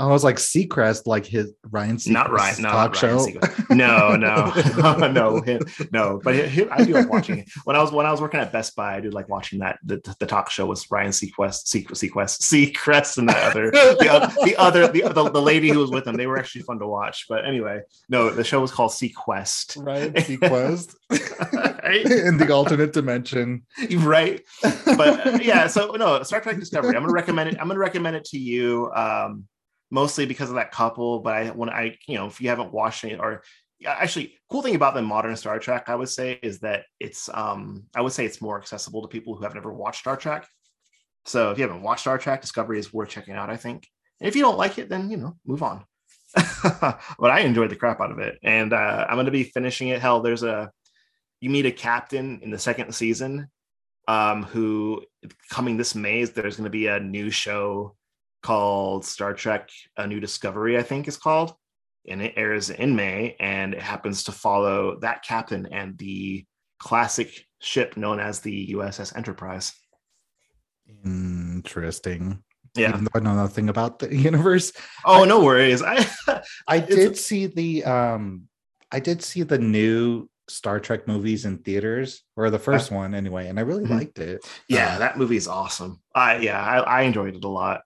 I was like Seacrest, like his Ryan Seacrest not no, talk show. No, no, no, him, no. But him, I do like watching it. When I was when I was working at Best Buy, I did like watching that. The, the talk show was Ryan Seacrest, Seacrest, Seacrest, and that other the, other the other the, the, the lady who was with them. They were actually fun to watch. But anyway, no, the show was called seaQuest. Ryan seaQuest. right? In the alternate dimension. Right. But yeah, so no, Star Trek Discovery. I'm gonna recommend it. I'm gonna recommend it to you. Um, mostly because of that couple. But I when I you know if you haven't watched it or actually cool thing about the modern Star Trek I would say is that it's um I would say it's more accessible to people who have never watched Star Trek. So if you haven't watched Star Trek, Discovery is worth checking out. I think. And if you don't like it, then you know move on. but I enjoyed the crap out of it, and uh, I'm going to be finishing it. Hell, there's a you meet a captain in the second season um, who coming this May. There's going to be a new show called Star Trek A New Discovery, I think is called. And it airs in May and it happens to follow that captain and the classic ship known as the USS Enterprise. Interesting. Yeah. Even though I know nothing about the universe. Oh, I, no worries. I I did see the um I did see the new Star Trek movies in theaters, or the first uh, one anyway, and I really mm-hmm. liked it. Yeah, uh, that movie is awesome. I yeah, I, I enjoyed it a lot.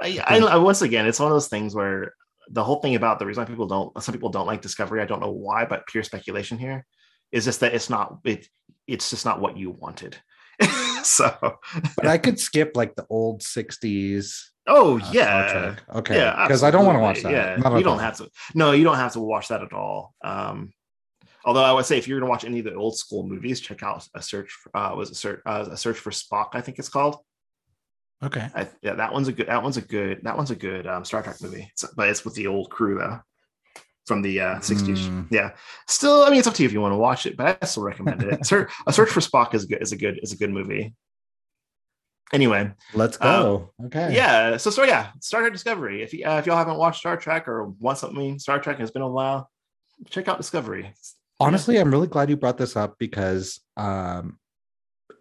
I, I, once again, it's one of those things where the whole thing about the reason why people don't, some people don't like Discovery. I don't know why, but pure speculation here is just that it's not it. It's just not what you wanted. so, but I could skip like the old '60s. Oh uh, yeah, okay. Yeah, because I don't want to watch that. Yeah, you don't all. have to. No, you don't have to watch that at all. Um, although I would say if you're going to watch any of the old school movies, check out a search. Uh, was a search uh, a search for Spock? I think it's called. Okay. I, yeah, that one's a good. That one's a good. That one's a good um, Star Trek movie. It's, but it's with the old crew though, from the uh, 60s. Mm. Yeah. Still, I mean, it's up to you if you want to watch it, but I still recommend it. Sir, a Search for Spock is good. Is a good. Is a good movie. anyway, let's go. Um, okay. Yeah. So, so yeah, Star Trek Discovery. If you, uh, if y'all haven't watched Star Trek or want something Star Trek has been a while, check out Discovery. Honestly, yeah. I'm really glad you brought this up because um,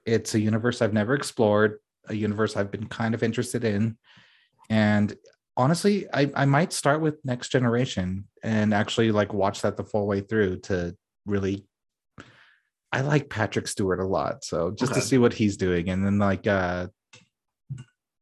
it's a universe I've never explored, a universe I've been kind of interested in, and honestly, I, I might start with Next Generation and actually like watch that the full way through to really I like Patrick Stewart a lot. So just okay. to see what he's doing. And then like uh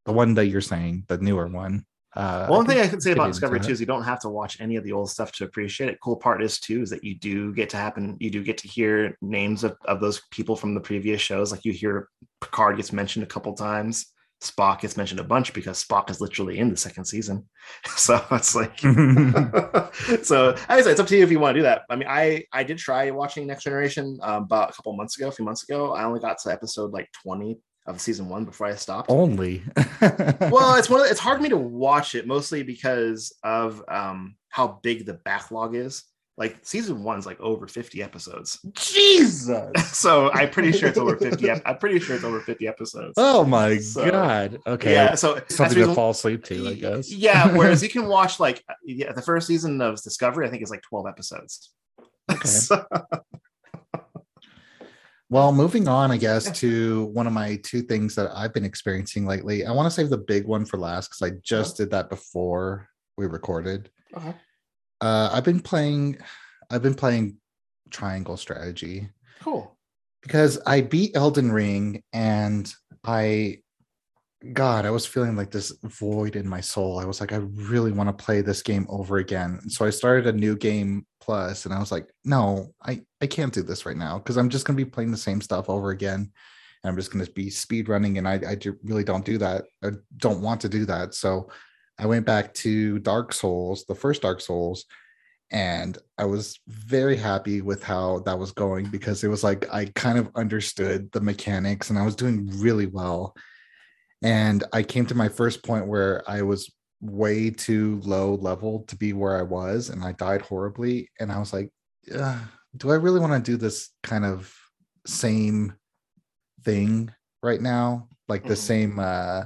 the one that you're saying, the newer one. Uh, one thing I can say about Discovery too is you don't have to watch any of the old stuff to appreciate it. Cool part is too is that you do get to happen. You do get to hear names of, of those people from the previous shows. Like you hear Picard gets mentioned a couple times. Spock gets mentioned a bunch because Spock is literally in the second season. So it's like, so I say it's up to you if you want to do that. I mean, I I did try watching Next Generation um, about a couple months ago, a few months ago. I only got to episode like twenty of season one before I stopped. Only. well, it's one. The, it's hard for me to watch it mostly because of um, how big the backlog is like season one's like over 50 episodes. Jesus. so I'm pretty sure it's over 50. I'm pretty sure it's over 50 episodes. Oh my so, god. Okay. Yeah. So something to fall asleep to, I guess. Yeah. Whereas you can watch like yeah, the first season of Discovery, I think is like 12 episodes. Okay. so, well, moving on, I guess, to one of my two things that I've been experiencing lately. I want to save the big one for last because I just uh-huh. did that before we recorded. Uh-huh. Uh, I've been playing. I've been playing Triangle Strategy. Cool. Because I beat Elden Ring, and I, God, I was feeling like this void in my soul. I was like, I really want to play this game over again. So I started a new game plus, and I was like, no, I I can't do this right now because I'm just gonna be playing the same stuff over again. And I'm just going to be speed running, and I, I really don't do that. I don't want to do that. So I went back to Dark Souls, the first Dark Souls, and I was very happy with how that was going because it was like I kind of understood the mechanics and I was doing really well. And I came to my first point where I was way too low level to be where I was and I died horribly. And I was like, do I really want to do this kind of same thing right now? Like the mm-hmm. same uh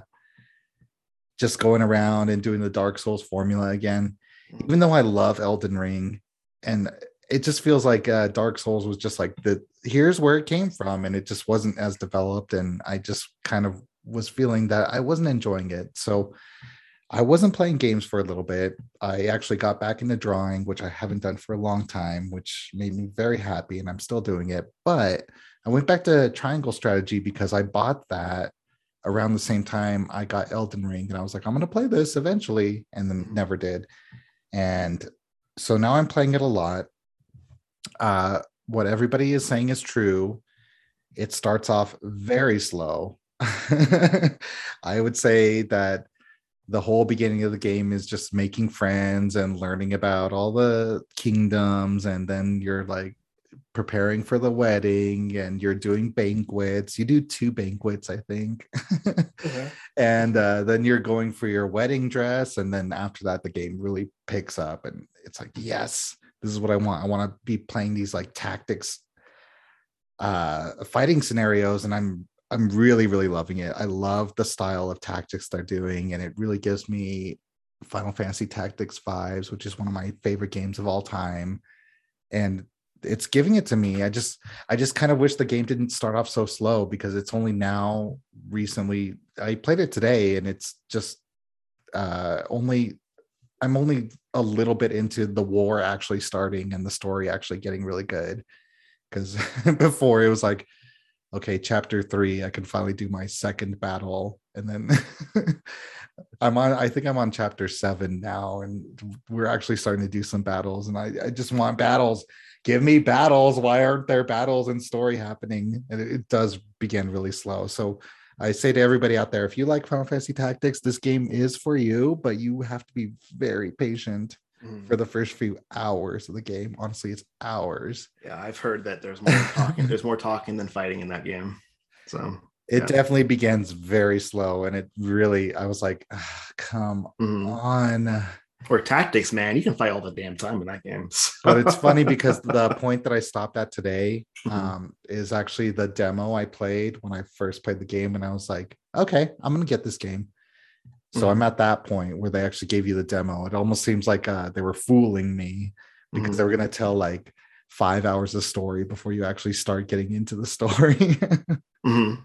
just going around and doing the Dark Souls formula again. Mm-hmm. Even though I love Elden Ring, and it just feels like uh, Dark Souls was just like the here's where it came from, and it just wasn't as developed, and I just kind of was feeling that I wasn't enjoying it. So I wasn't playing games for a little bit. I actually got back into drawing, which I haven't done for a long time, which made me very happy, and I'm still doing it. But I went back to Triangle Strategy because I bought that around the same time I got Elden Ring, and I was like, I'm gonna play this eventually, and then never did. And so now I'm playing it a lot. Uh, what everybody is saying is true. It starts off very slow. I would say that the whole beginning of the game is just making friends and learning about all the kingdoms, and then you're like preparing for the wedding and you're doing banquets. You do two banquets i think. Mm-hmm. and uh, then you're going for your wedding dress and then after that the game really picks up and it's like yes this is what i want. I want to be playing these like tactics uh fighting scenarios and i'm i'm really really loving it. I love the style of tactics they're doing and it really gives me final fantasy tactics vibes which is one of my favorite games of all time. And it's giving it to me. I just I just kind of wish the game didn't start off so slow because it's only now recently I played it today and it's just uh only I'm only a little bit into the war actually starting and the story actually getting really good. Because before it was like okay chapter 3 I can finally do my second battle and then I'm on I think I'm on chapter 7 now and we're actually starting to do some battles and I I just want battles give me battles. Why aren't there battles and story happening? And it, it does begin really slow. So I say to everybody out there, if you like Final Fantasy Tactics, this game is for you, but you have to be very patient mm. for the first few hours of the game. Honestly, it's hours. Yeah, I've heard that there's more talking. there's more talking than fighting in that game. So it yeah. definitely begins very slow, and it really. I was like, come mm. on Or tactics, man. You can fight all the damn time in that game. but it's funny because the point that I stopped at today mm-hmm. um, is actually the demo I played when I first played the game, and I was like, okay, I'm gonna get this game. So mm-hmm. I'm at that point where they actually gave you the demo. It almost seems like uh, they were fooling me because mm-hmm. they were gonna tell like five hours of story before you actually start getting into the story. mm-hmm.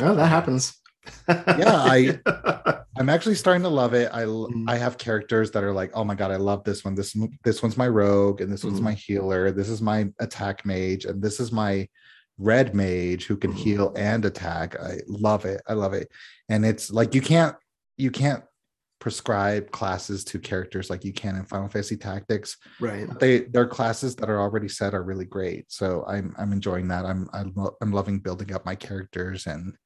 Oh, that happens. yeah, I I'm actually starting to love it. I mm-hmm. I have characters that are like, oh my god, I love this one. This this one's my rogue, and this mm-hmm. one's my healer. This is my attack mage, and this is my red mage who can mm-hmm. heal and attack. I love it. I love it. And it's like you can't you can't prescribe classes to characters like you can in Final Fantasy Tactics. Right. They their classes that are already set are really great. So I'm I'm enjoying that. I'm I'm, I'm loving building up my characters and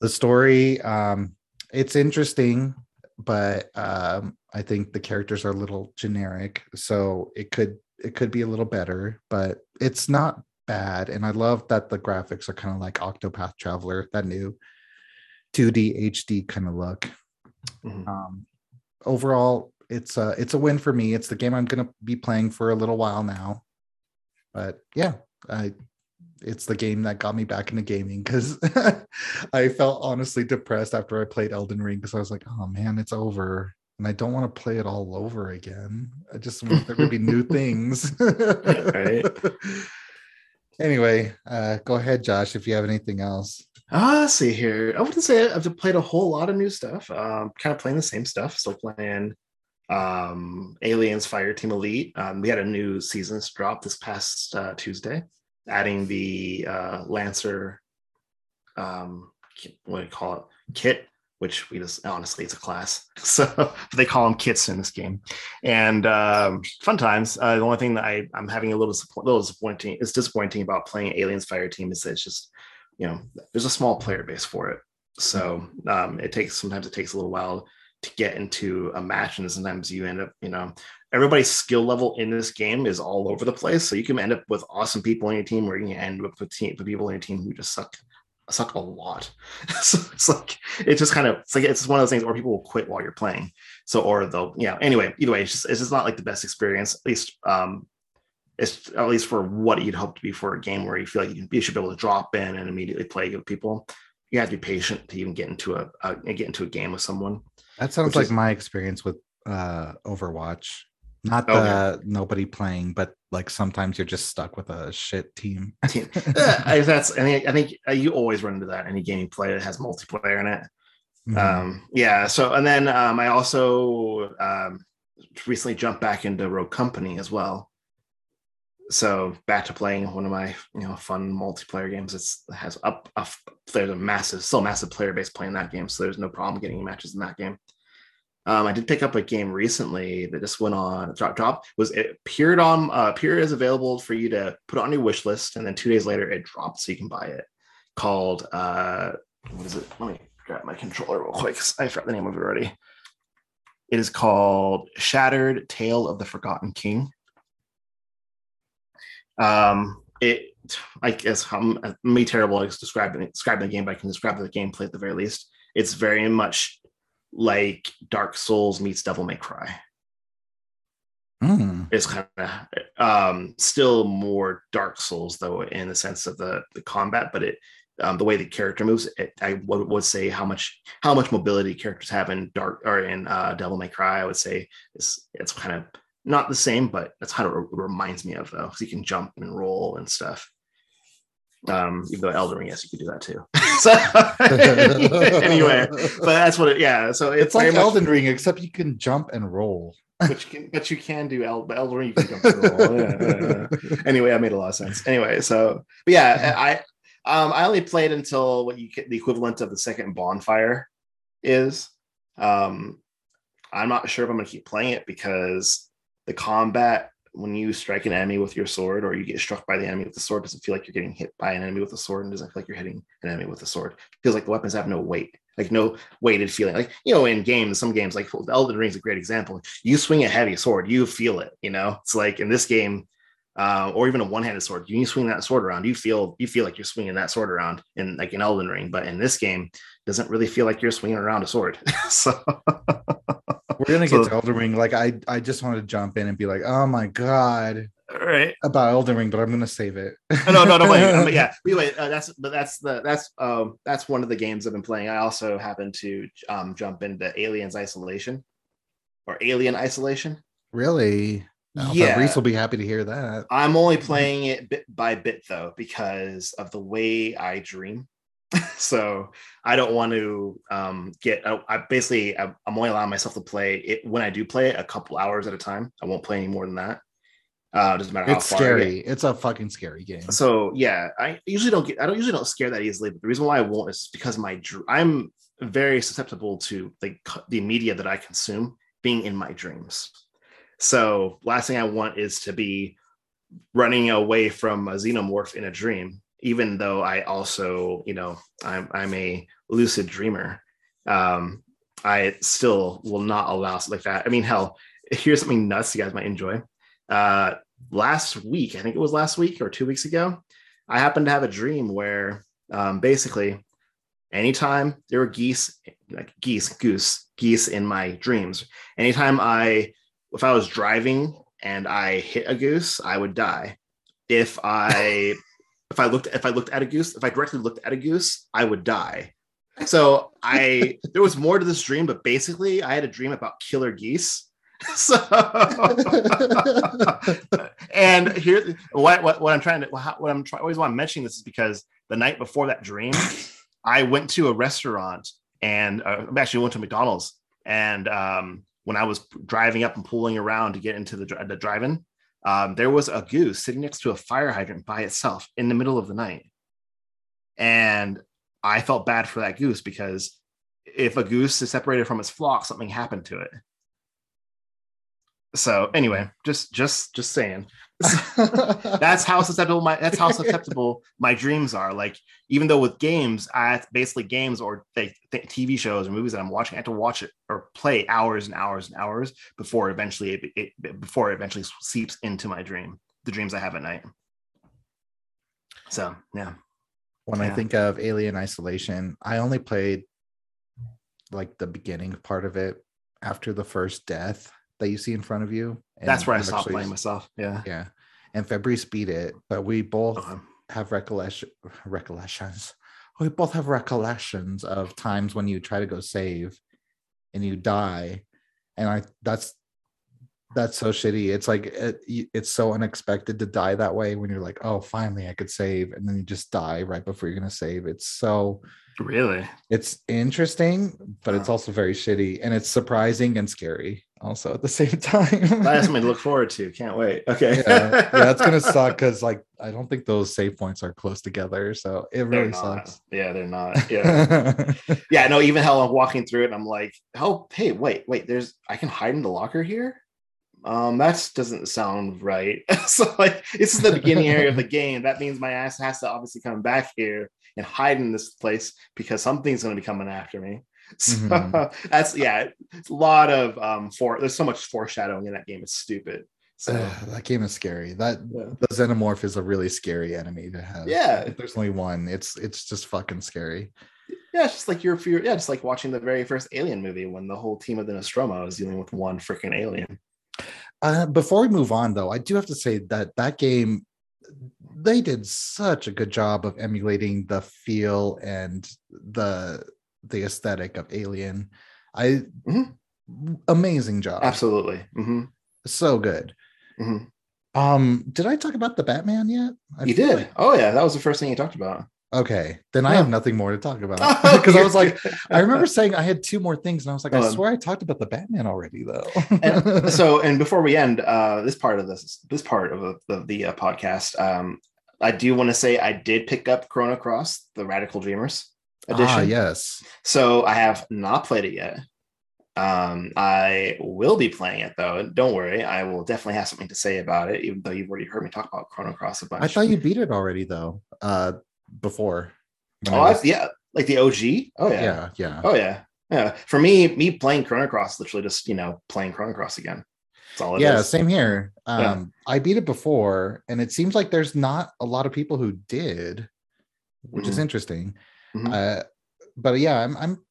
the story. Um, it's interesting, but um, I think the characters are a little generic. So it could it could be a little better, but it's not bad. And I love that the graphics are kind of like Octopath Traveler, that new 2D HD kind of look. Mm-hmm. Um, overall, it's a it's a win for me. It's the game I'm going to be playing for a little while now. But yeah, I it's the game that got me back into gaming because I felt honestly depressed after I played Elden Ring because I was like, oh man, it's over. And I don't want to play it all over again. I just want there to be new things. right. Anyway, uh, go ahead, Josh, if you have anything else. Ah, uh, see here. I wouldn't say I've played a whole lot of new stuff. Um, kind of playing the same stuff. Still playing um, Aliens Fire Team Elite. Um, we had a new seasons drop this past uh, Tuesday, adding the uh, Lancer. Um, what do you call it? Kit, which we just honestly it's a class, so they call them kits in this game. And um, fun times. Uh, the only thing that I I'm having a little, little disappointing is disappointing about playing Aliens Fire Team is that it's just you know there's a small player base for it. So um, it takes sometimes it takes a little while to get into a match and sometimes you end up you know everybody's skill level in this game is all over the place. So you can end up with awesome people on your team or you can end up with, team, with people on your team who just suck suck a lot. So it's like it's just kind of it's like it's one of those things where people will quit while you're playing. So or they'll yeah anyway either way it's just it's just not like the best experience at least um it's at least for what you'd hope to be for a game where you feel like you, should be able to drop in and immediately play with people. You have to be patient to even get into a, a get into a game with someone. That sounds like is, my experience with uh, Overwatch. Not the okay. nobody playing, but like sometimes you're just stuck with a shit team. team. yeah, that's I think I think uh, you always run into that any game you play that has multiplayer in it. Mm-hmm. Um, yeah. So and then um, I also um, recently jumped back into Rogue Company as well so back to playing one of my you know fun multiplayer games it's it has up, up there's a massive still massive player base playing that game so there's no problem getting matches in that game. Um, I did pick up a game recently that just went on drop drop was it appeared on uh, appeared as available for you to put on your wish list and then two days later it dropped so you can buy it called uh what is it? Let me grab my controller real quick I forgot the name of it already. It is called Shattered Tale of the Forgotten King um, it, I guess, I'm me terrible at describing describing the game, but I can describe the gameplay at the very least. It's very much like Dark Souls meets Devil May Cry. Mm. It's kind of um, still more Dark Souls though, in the sense of the the combat, but it um, the way the character moves, it, I would, would say how much how much mobility characters have in Dark or in uh, Devil May Cry. I would say is it's kind of not the same, but that's how it reminds me of though, because you can jump and roll and stuff. Um, even though Elden Ring, yes, you could do that too. so anyway, but that's what it. Yeah, so it's, it's like Elden much, Ring, except you can jump and roll. Which can, but you can do El, but Elden Ring, you can jump and roll. Yeah. Anyway, I made a lot of sense. Anyway, so but yeah, I um I only played until what you get the equivalent of the second bonfire is. Um, I'm not sure if I'm going to keep playing it because the combat when you strike an enemy with your sword or you get struck by the enemy with the sword doesn't feel like you're getting hit by an enemy with a sword and doesn't feel like you're hitting an enemy with a sword. It feels like the weapons have no weight, like no weighted feeling. Like, you know, in games, some games like Elden Ring is a great example. You swing a heavy sword, you feel it, you know? It's like in this game, uh, or even a one-handed sword, you swing that sword around, you feel you feel like you're swinging that sword around in like in Elden Ring, but in this game, doesn't really feel like you're swinging around a sword. so We're gonna So- get to Elden Ring. Like I, I just wanted to jump in and be like, oh my god, right. about Elden Ring, but I'm gonna save it. no, no, no, wait, um, yeah, wait, wait. Uh, that's but that's the that's um that's one of the games I've been playing. I also happen to um jump into Aliens Isolation or Alien Isolation. Really? I Yeah. Reese will be happy to hear that. I'm only playing it bit by bit though because of the way I dream. so I don't want to um, get. I, I basically I, I'm only allowing myself to play it when I do play it a couple hours at a time. I won't play any more than that. Uh, doesn't matter how It's scary. It's a fucking scary game. So yeah, I usually don't get. I don't usually don't scare that easily. But the reason why I won't is because my I'm very susceptible to the the media that I consume being in my dreams. So last thing I want is to be running away from a xenomorph in a dream, even though I also, you know, I'm I'm a lucid dreamer. Um, I still will not allow like that. I mean, hell, here's something nuts you guys might enjoy. Uh, last week, I think it was last week or two weeks ago, I happened to have a dream where um, basically anytime there were geese, like geese, goose, geese in my dreams, anytime I, if I was driving and I hit a goose, I would die. If I, if I looked, if I looked at a goose, if I directly looked at a goose, I would die. So I, there was more to this dream, but basically I had a dream about killer geese. So, and here, what, what, what I'm trying to, what I'm trying, always why I'm mentioning this is because the night before that dream, I went to a restaurant and uh, I actually went to McDonald's. And um, when I was driving up and pulling around to get into the, the drive-in, um, there was a goose sitting next to a fire hydrant by itself in the middle of the night. And I felt bad for that goose because if a goose is separated from its flock, something happened to it. So anyway, just just just saying. that's how susceptible my that's how susceptible my dreams are. Like even though with games, I basically games or th- th- TV shows or movies that I'm watching, I have to watch it or play hours and hours and hours before eventually it, it before it eventually seeps into my dream, the dreams I have at night. So yeah, when I think of Alien Isolation, I only played like the beginning part of it after the first death that you see in front of you. and that's where I stopped playing myself. Yeah. Yeah. And Fabrice beat it, but we both Okay. have recollection recollections. We both have recollections of times when you try to go save and you die. And I that's that's so shitty. It's like it, it's so unexpected to die that way when you're like, oh, finally I could save, and then you just die right before you're gonna save. It's so Really? it's interesting, but it's also very shitty, and it's surprising and scary also at the same time. That's something to look forward to. Can't wait. Okay. yeah, yeah, it's gonna suck because like I don't think those save points are close together, so it really sucks. Yeah, they're not. Yeah. yeah, no, even hell I'm walking through it and I'm like, oh hey, wait, wait, there's I can hide in the locker here. Um, that doesn't sound right. so like this is the beginning area of the game. That means my ass has to obviously come back here and hide in this place because something's gonna be coming after me. So Mhm. that's yeah, it's a lot of um for there's so much foreshadowing in that game. It's stupid. So Ugh, that game is scary. That yeah. the xenomorph is a really scary enemy to have. Yeah. if there's only one, it's it's just fucking scary. Yeah, it's just like you're, you're yeah, just like watching the very first Alien movie when the whole team of the Nostromo is dealing with one freaking alien. Uh, before we move on, though, I do have to say that that game they did such a good job of emulating the feel and the the aesthetic of Alien. I Mhm. amazing job, Absolutely. hmm so good. hmm Um, did I talk about the Batman yet? I You did. like- Oh yeah, that was the first thing you talked about. okay, then I have nothing more to talk about because I was like. I remember saying I had two more things, and I was like, I Um, swear I talked about the Batman already, though. and so, and before we end uh, this part of this this part of the, of the uh, podcast, um, I do want to say I did pick up Chrono Cross, the Radical Dreamers edition. ah, yes. So I have not played it yet. Um, I will be playing it though. Don't worry, I will definitely have something to say about it, even though you've already heard me talk about Chrono Cross a bunch. I thought you beat it already, though. Uh, before. Oh, was- yeah, like the OG. Oh yeah. yeah, yeah. Oh yeah. Yeah. For me, me playing Chrono Cross, literally just you know playing Chrono Cross again. That's all it is. yeah, same here. Um, Yeah. I beat it before, and it seems like there's not a lot of people who did, which is Mhm. interesting. Mhm. Uh, but yeah, I'm I'm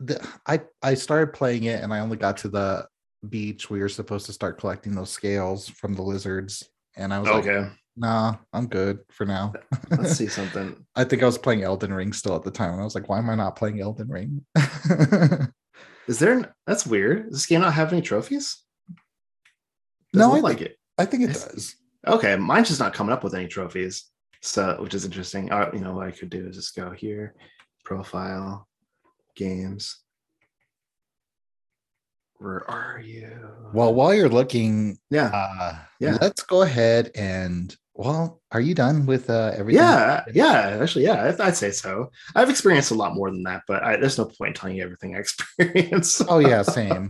the, I I started playing it and I only got to the beach. We were supposed to start collecting those scales from the lizards, and I was like, Okay, "Nah, I'm good for now." let's see something. I think I was playing Elden Ring still at the time, and I was like, "Why am I not playing Elden Ring?" Is there? An, that's weird. Does this game not have any trophies? No, Doesn't I like it. I think it does. Okay, mine's just not coming up with any trophies, so which is interesting. Uh, you know what I could do is just go here, profile, games. Where are you? Well, while you're looking, yeah, uh, Yeah. let's go ahead and. Well, are you done with uh, everything? yeah, yeah. Actually, yeah, I'd- I'd say so. I've experienced a lot more than that, but I, there's no point in telling you everything I experienced. Oh yeah, same.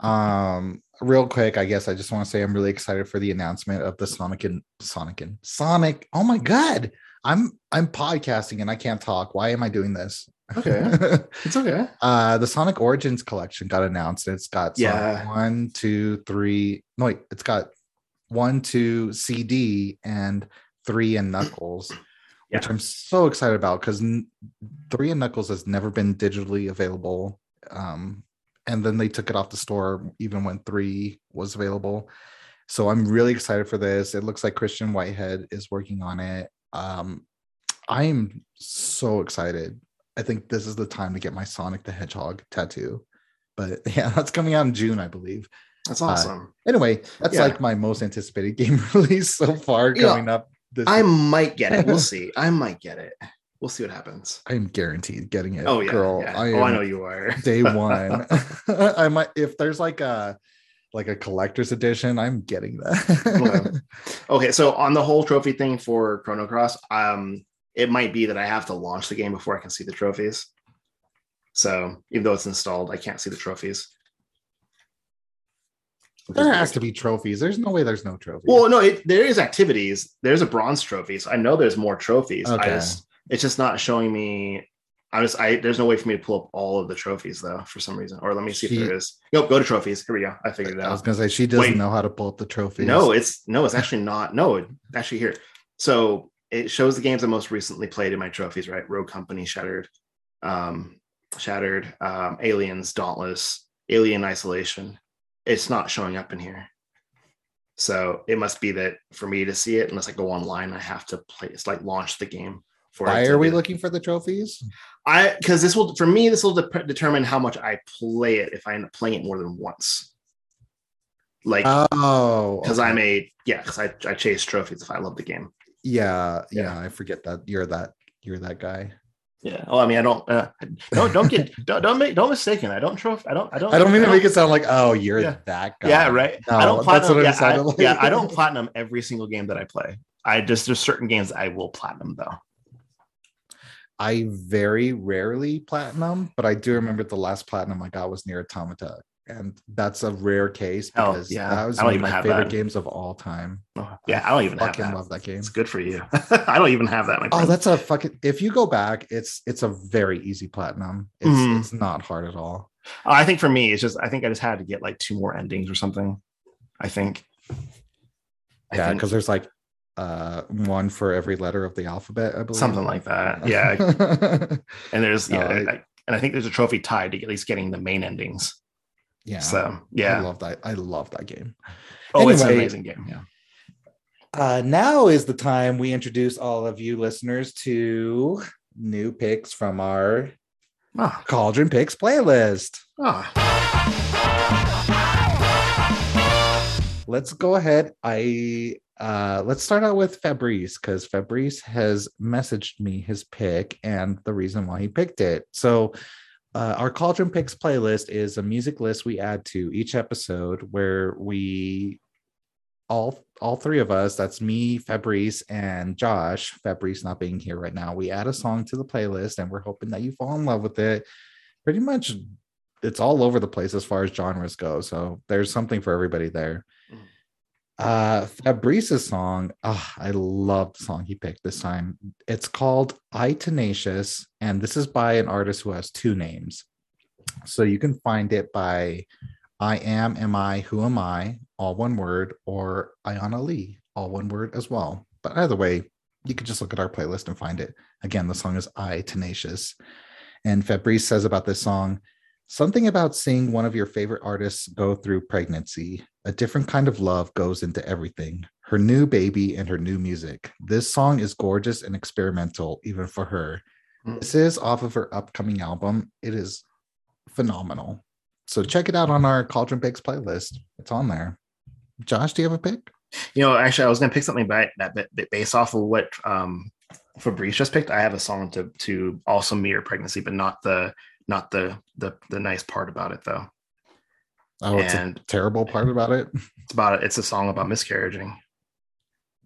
um, real quick, I guess I just want to say I'm really excited for the announcement of the Sonic and Sonic and Sonic. Oh my god, I'm I'm podcasting and I can't talk. Why am I doing this? Okay. it's okay. uh, the Sonic Origins collection got announced. It's got Sonic Yeah. one, two, three. No, wait, it's got one, two CD and three and Knuckles, which I'm so excited about because three and Knuckles has never been digitally available. Um, and then they took it off the store even when three was available. So I'm really excited for this. It looks like Christian Whitehead is working on it. Um, I'm so excited. I think this is the time to get my Sonic the Hedgehog tattoo. But yeah, that's coming out in June, I believe. That's awesome. Anyway, that's Yeah. like my most anticipated game release so far Yeah, coming up. This I might get it. We'll see. I might get it. We'll see what happens. I'm guaranteed getting it. Oh yeah, girl. yeah. I oh, I know you are. day one. I might if there's like a like a collector's edition, I'm getting that. okay, so on the whole trophy thing for Chrono Cross, um, it might be that I have to launch the game before I can see the trophies. So even though it's installed, I can't see the trophies. there has to be trophies. There's no way there's no trophies. Well, no, it, there is activities. There's a bronze trophy, so I know there's more trophies. I Okay. just, it's just not showing me. I just, I there's no way for me to pull up all of the trophies though, for some reason. Or let me see She- if there is. Nope, go to trophies. Here we go. I figured it out. I was gonna say she doesn't Wait. know how to pull up the trophies. No, it's no, it's actually not. No, actually here. So it shows the games I most recently played in my trophies. Right, Rogue Company, Shattered, um, Shattered, um, Aliens, Dauntless, Alien Isolation. It's not showing up in here. So it must be that for me to see it, unless I go online, I have to play. It's like launch the game. Why are we looking for the trophies? I because this will for me this will de- determine how much I play it if I end up playing it more than once. Like Oh, because okay. I'm a yeah because I I chase trophies if I love the game. yeah, Yeah. yeah, I forget that you're that you're that guy. Yeah. Oh, I mean, I don't. Uh, don't don't get don't, don't make don't mistaken. I don't trophy. I don't. I don't. I don't mean to make it sound like, oh, you're Yeah. that guy. Yeah. Right. I don't that's platinum. what Yeah, I, like. yeah. I don't platinum every single game that I play. I just there's certain games I will platinum though. I very rarely platinum, but I do remember the last platinum I got was NieR Automata. And that's a rare case Oh, because yeah. that was one of my favorite that. games of all time. Oh, yeah. I don't even have fucking that. love that game. It's good for you. I don't even have that. My Oh, that's a fucking if you go back, it's it's a very easy platinum. It's Mhm. it's not hard at all. Oh, I think for me, it's just I think I just had to get like two more endings or something. I think. I Yeah, because there's like uh one for every letter of the alphabet, I believe. something like that. Yeah, and there's yeah, No, I- and I think there's a trophy tied to at least getting the main endings. yeah. So yeah. I love that. I love that game. Oh, it's an amazing game. Yeah. Uh, now is the time we introduce all of you listeners to new picks from our Oh, Cauldron Picks playlist. oh. Let's go ahead. I uh let's start out with Fabrice because Fabrice has messaged me his pick and the reason why he picked it. So uh, our Cauldron Picks playlist is a music list we add to each episode where we all all three of us that's me fabrice and josh fabrice not being here right now we add a song to the playlist and we're hoping that you fall in love with it pretty much it's all over the place as far as genres go so there's something for everybody there. Uh fabrice's song ah, i love the song he picked this time it's called i tenacious and this is by an artist who has two names so you can find it by I am, am I, who am I, all one word, or ionnalee, all one word as well. But either way, you could just look at our playlist and find it. Again, the song is I Tenacious. And Fabrice says about this song something about seeing one of your favorite artists go through pregnancy. A different kind of love goes into everything. Her new baby and her new music. This song is gorgeous and experimental, even for her. Mm. This is off of her upcoming album. It is phenomenal. So check it out on our Cauldron Picks playlist. It's on there. Josh, do you have a pick? You know, actually, I was going to pick something by, that bit, based off of what um, Fabrice just picked. I have a song to to also mirror pregnancy, but not the not the the the nice part about it though. Oh, it's And- a terrible part about it. It's about it. It's a song about miscarriaging.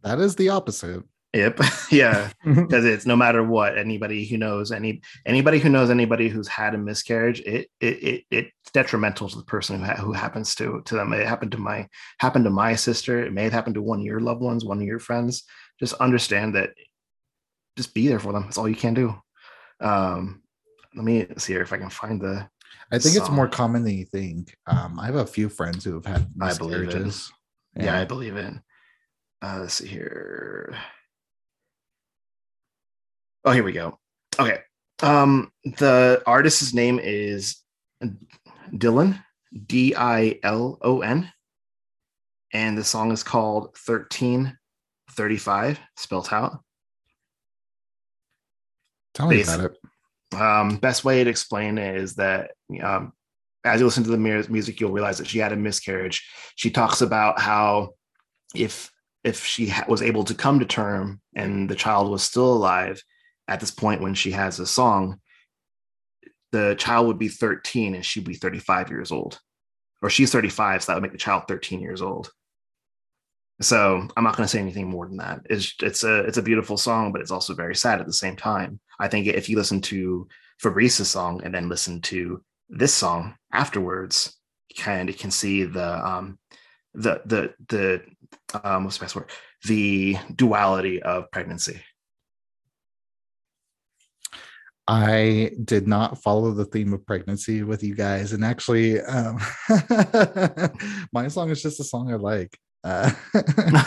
That is the opposite. Yep. yeah. Because it's no matter what anybody who knows any anybody who knows anybody who's had a miscarriage, it it, it it's detrimental to the person who ha- who happens to to them. It happened to my happened to my sister. It may have happened to one of your loved ones, one of your friends. Just understand that. Just be there for them. That's all you can do. Um, let me see here if I can find the. I think it's more common than you think. Um, I have a few friends who have had I believe it. miscarriages. Yeah, I believe it. Uh, let's see here. Oh, here we go. Okay. Um, the artist's name is Dillon, D I L O N, and the song is called 1335, spelt out. Tell me about it. Um, best way to explain it is that um, as you listen to the music, you'll realize that she had a miscarriage. She talks about how if if she ha- was able to come to term and the child was still alive at this point when she has a song, the child would be 13 and she'd be 35 years old, or she's 35, so that would make the child 13 years old. So I'm not going to say anything more than that. It's it's a it's a beautiful song, but it's also very sad at the same time. I think if you listen to Fabrice's song and then listen to this song afterwards, you kind of can see the um the the the um what's the best word the duality of pregnancy. I did not follow the theme of pregnancy with you guys, and actually, um, my song is just a song I like. Uh,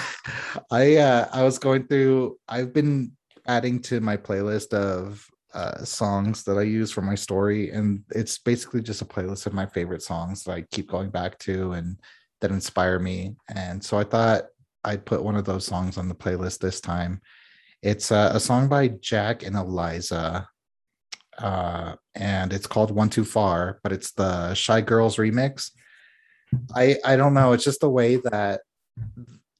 I uh, I was going through. I've been adding to my playlist of uh, songs that I use for my story, and it's basically just a playlist of my favorite songs that I keep going back to and that inspire me. And so I thought I'd put one of those songs on the playlist this time. It's uh, a song by Jack and Eliza uh, and it's called One Too Far, but it's the Shy Girls remix. I I don't know. It's just the way that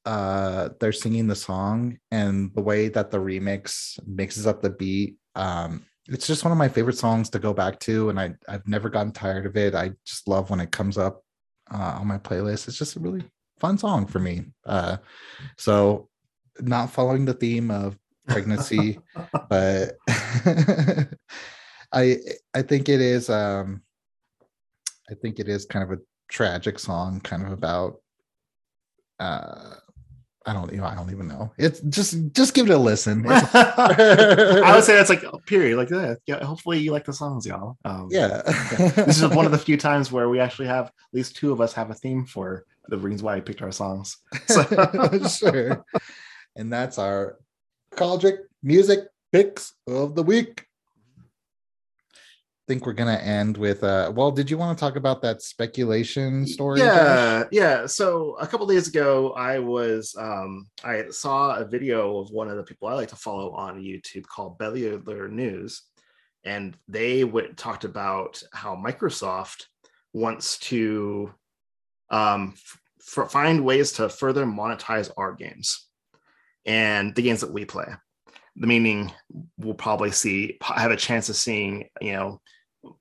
uh, they're singing the song and the way that the remix mixes up the beat. Um, it's just one of my favorite songs to go back to, and I I've never gotten tired of it. I just love when it comes up uh, on my playlist. It's just a really fun song for me. Uh, so, not following the theme of pregnancy, but I I think it is um I think it is kind of a tragic song, kind of about uh I don't you know, I don't even know. It's just just give it a listen. I would say that's like a period like that. Yeah, hopefully you like the songs, y'all. Um, yeah. this is one of the few times where we actually have at least two of us have a theme for the reasons why I picked our songs. So, sure. And that's our Cauldron music picks of the week. Think we're gonna end with uh well, did you want to talk about that speculation story? Josh? Yeah, yeah. So a couple days ago, I was um, I saw a video of one of the people I like to follow on YouTube called Bellular News, and they went, talked about how Microsoft wants to um, f- find ways to further monetize our games and the games that we play. The meaning we'll probably see have a chance of seeing you know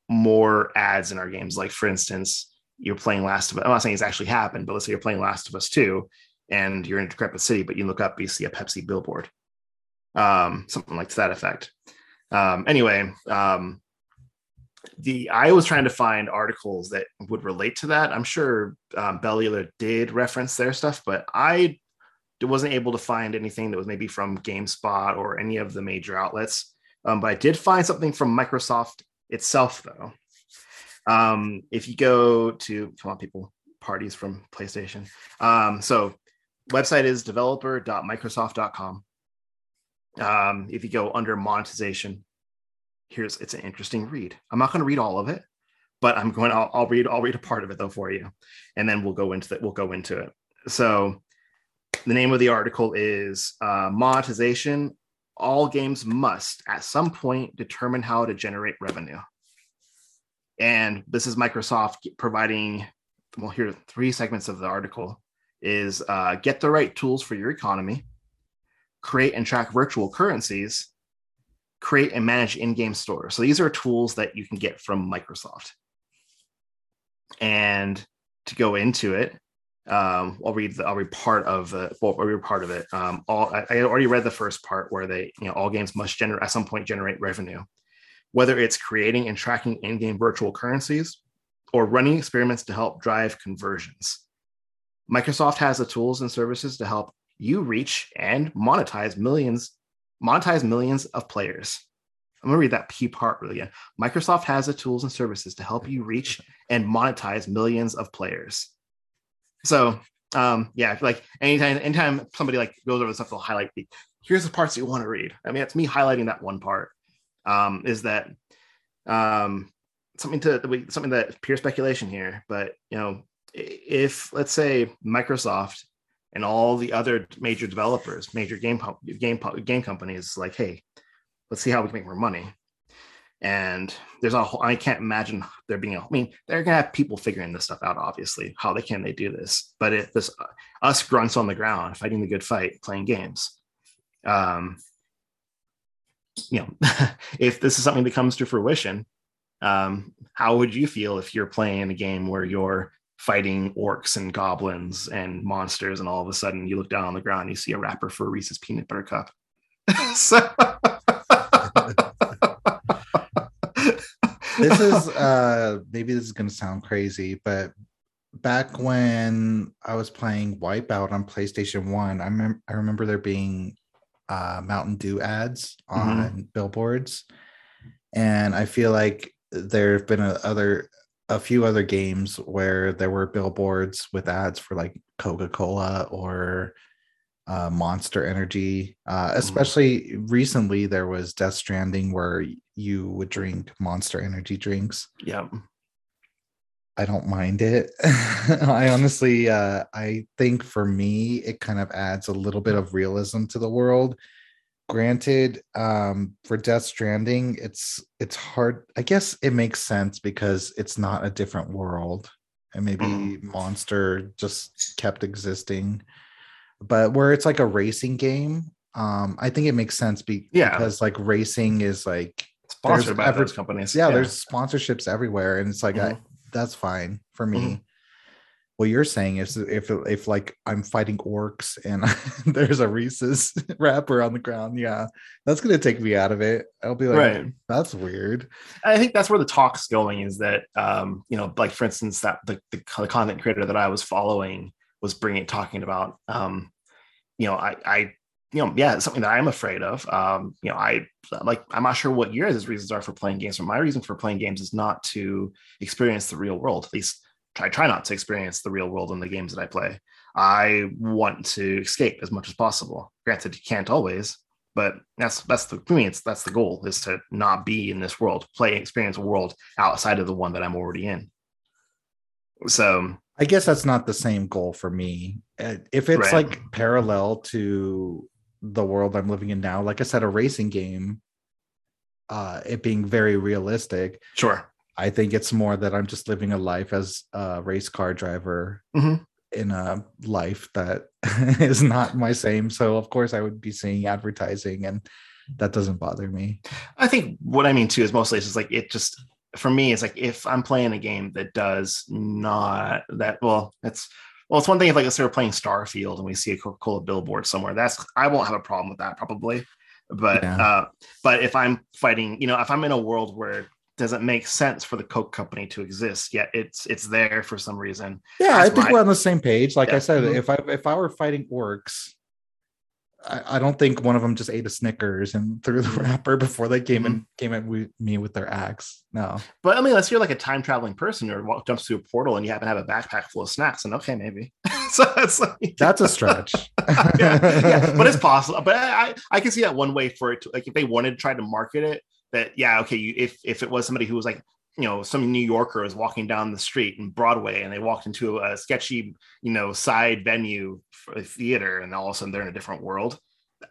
more ads in our games. Like for instance, you're playing Last of Us. I'm not saying it's actually happened, but let's say you're playing Last of Us 2 and you're in a decrepit city, but you look up, you see a Pepsi billboard. Um, something like that effect. Um, anyway, um, the I was trying to find articles that would relate to that. I'm sure um, Bellular did reference their stuff, but I wasn't able to find anything that was maybe from GameSpot or any of the major outlets. Um, but I did find something from Microsoft itself, though. Um, if you go to come on, people, parties from PlayStation. Um, so website is developer.microsoft.com. Um, if you go under monetization, here's it's an interesting read. I'm not going to read all of it, but I'm going. I'll, I'll read. I'll read a part of it though for you, and then we'll go into that. We'll go into it. So, the name of the article is uh, monetization. All games must, at some point, determine how to generate revenue. And this is Microsoft providing. Well, here are three segments of the article: is uh, get the right tools for your economy, create and track virtual currencies, create and manage in-game stores. So these are tools that you can get from Microsoft. And to go into it, um, I'll read the, I'll read part of the well, I'll read part of it. Um, all I, I already read the first part where they you know all games must generate at some point generate revenue, whether it's creating and tracking in-game virtual currencies or running experiments to help drive conversions. Microsoft has the tools and services to help you reach and monetize millions monetize millions of players. I'm going to read that P part really again. Microsoft has the tools and services to help you reach and monetize millions of players. So, um, yeah, like anytime, anytime somebody like goes over the stuff, they'll highlight the here's the parts you want to read. I mean, it's me highlighting that one part. Um, is that um, something to something that pure speculation here, but you know, if let's say Microsoft and all the other major developers, major game game game companies, like, hey, let's see how we can make more money. And there's a whole, I can't imagine there being a, I mean, they're gonna have people figuring this stuff out, obviously. How they can they do this? But if this uh, us grunts on the ground fighting the good fight, playing games, um, you know, if this is something that comes to fruition, um, how would you feel if you're playing a game where you're fighting orcs and goblins and monsters, and all of a sudden you look down on the ground and you see a wrapper for Reese's peanut butter cup. so this is uh maybe this is gonna sound crazy, but back when I was playing Wipeout on PlayStation One, I remember I remember there being uh Mountain Dew ads on mm-hmm. billboards, and I feel like there have been a, other a few other games where there were billboards with ads for like Coca Cola or uh, Monster Energy. Uh, mm-hmm. especially mm. recently, there was Death Stranding where you would drink Monster Energy drinks. Yeah. I don't mind it. I honestly, uh, I think for me, it kind of adds a little bit of realism to the world granted um for death stranding it's it's hard i guess it makes sense because it's not a different world and maybe mm. monster just kept existing but where it's like a racing game um i think it makes sense be- yeah. because like racing is like sponsored by those companies yeah, yeah, there's sponsorships everywhere and it's like mm-hmm. I, that's fine for me mm-hmm what you're saying is if if like I'm fighting orcs and there's a Reese's wrapper on the ground, yeah, that's gonna take me out of it. I'll be like, right. that's weird. I think that's where the talk's going is that um, you know, like for instance, that the, the, the content creator that I was following was bringing talking about um, you know, I I you know, yeah, it's something that I'm afraid of. Um, you know, I like I'm not sure what your reasons are for playing games, but my reason for playing games is not to experience the real world, at least I try not to experience the real world in the games that I play. I want to escape as much as possible. Granted, you can't always, but that's that's the for me. It's that's the goal is to not be in this world, play experience a world outside of the one that I'm already in. So I guess that's not the same goal for me. Uh, if it's right. like parallel to the world I'm living in now, like I said, a racing game, uh, it being very realistic. Sure I think it's more that I'm just living a life as a race car driver mm-hmm. in a life that is not my same. So of course I would be seeing advertising and that doesn't bother me. I think what I mean too is mostly it's just like it just for me it's like if I'm playing a game that does not that well it's well it's one thing if like let's say we're playing Starfield and we see a Coca-Cola billboard somewhere that's I won't have a problem with that probably but yeah. uh but if i'm fighting you know if i'm in a world where doesn't make sense for the Coke company to exist yet it's it's there for some reason. Yeah, I think we're on the same page. Like yeah. I said, mm-hmm. if I if I were fighting orcs, I, I, don't think one of them just ate a Snickers and threw the mm-hmm. wrapper before they came and came at me with their axe. No, but I mean, unless you're like a time traveling person or jumps through a portal and you happen to have a backpack full of snacks, and okay, maybe. so that's like that's a stretch. yeah, yeah, but it's possible. But I I can see that one way for it to like if they wanted to try to market it that yeah, okay, you, if if it was somebody who was like you know some New Yorker was walking down the street in Broadway and they walked into a sketchy you know side venue for a theater and all of a sudden they're in a different world,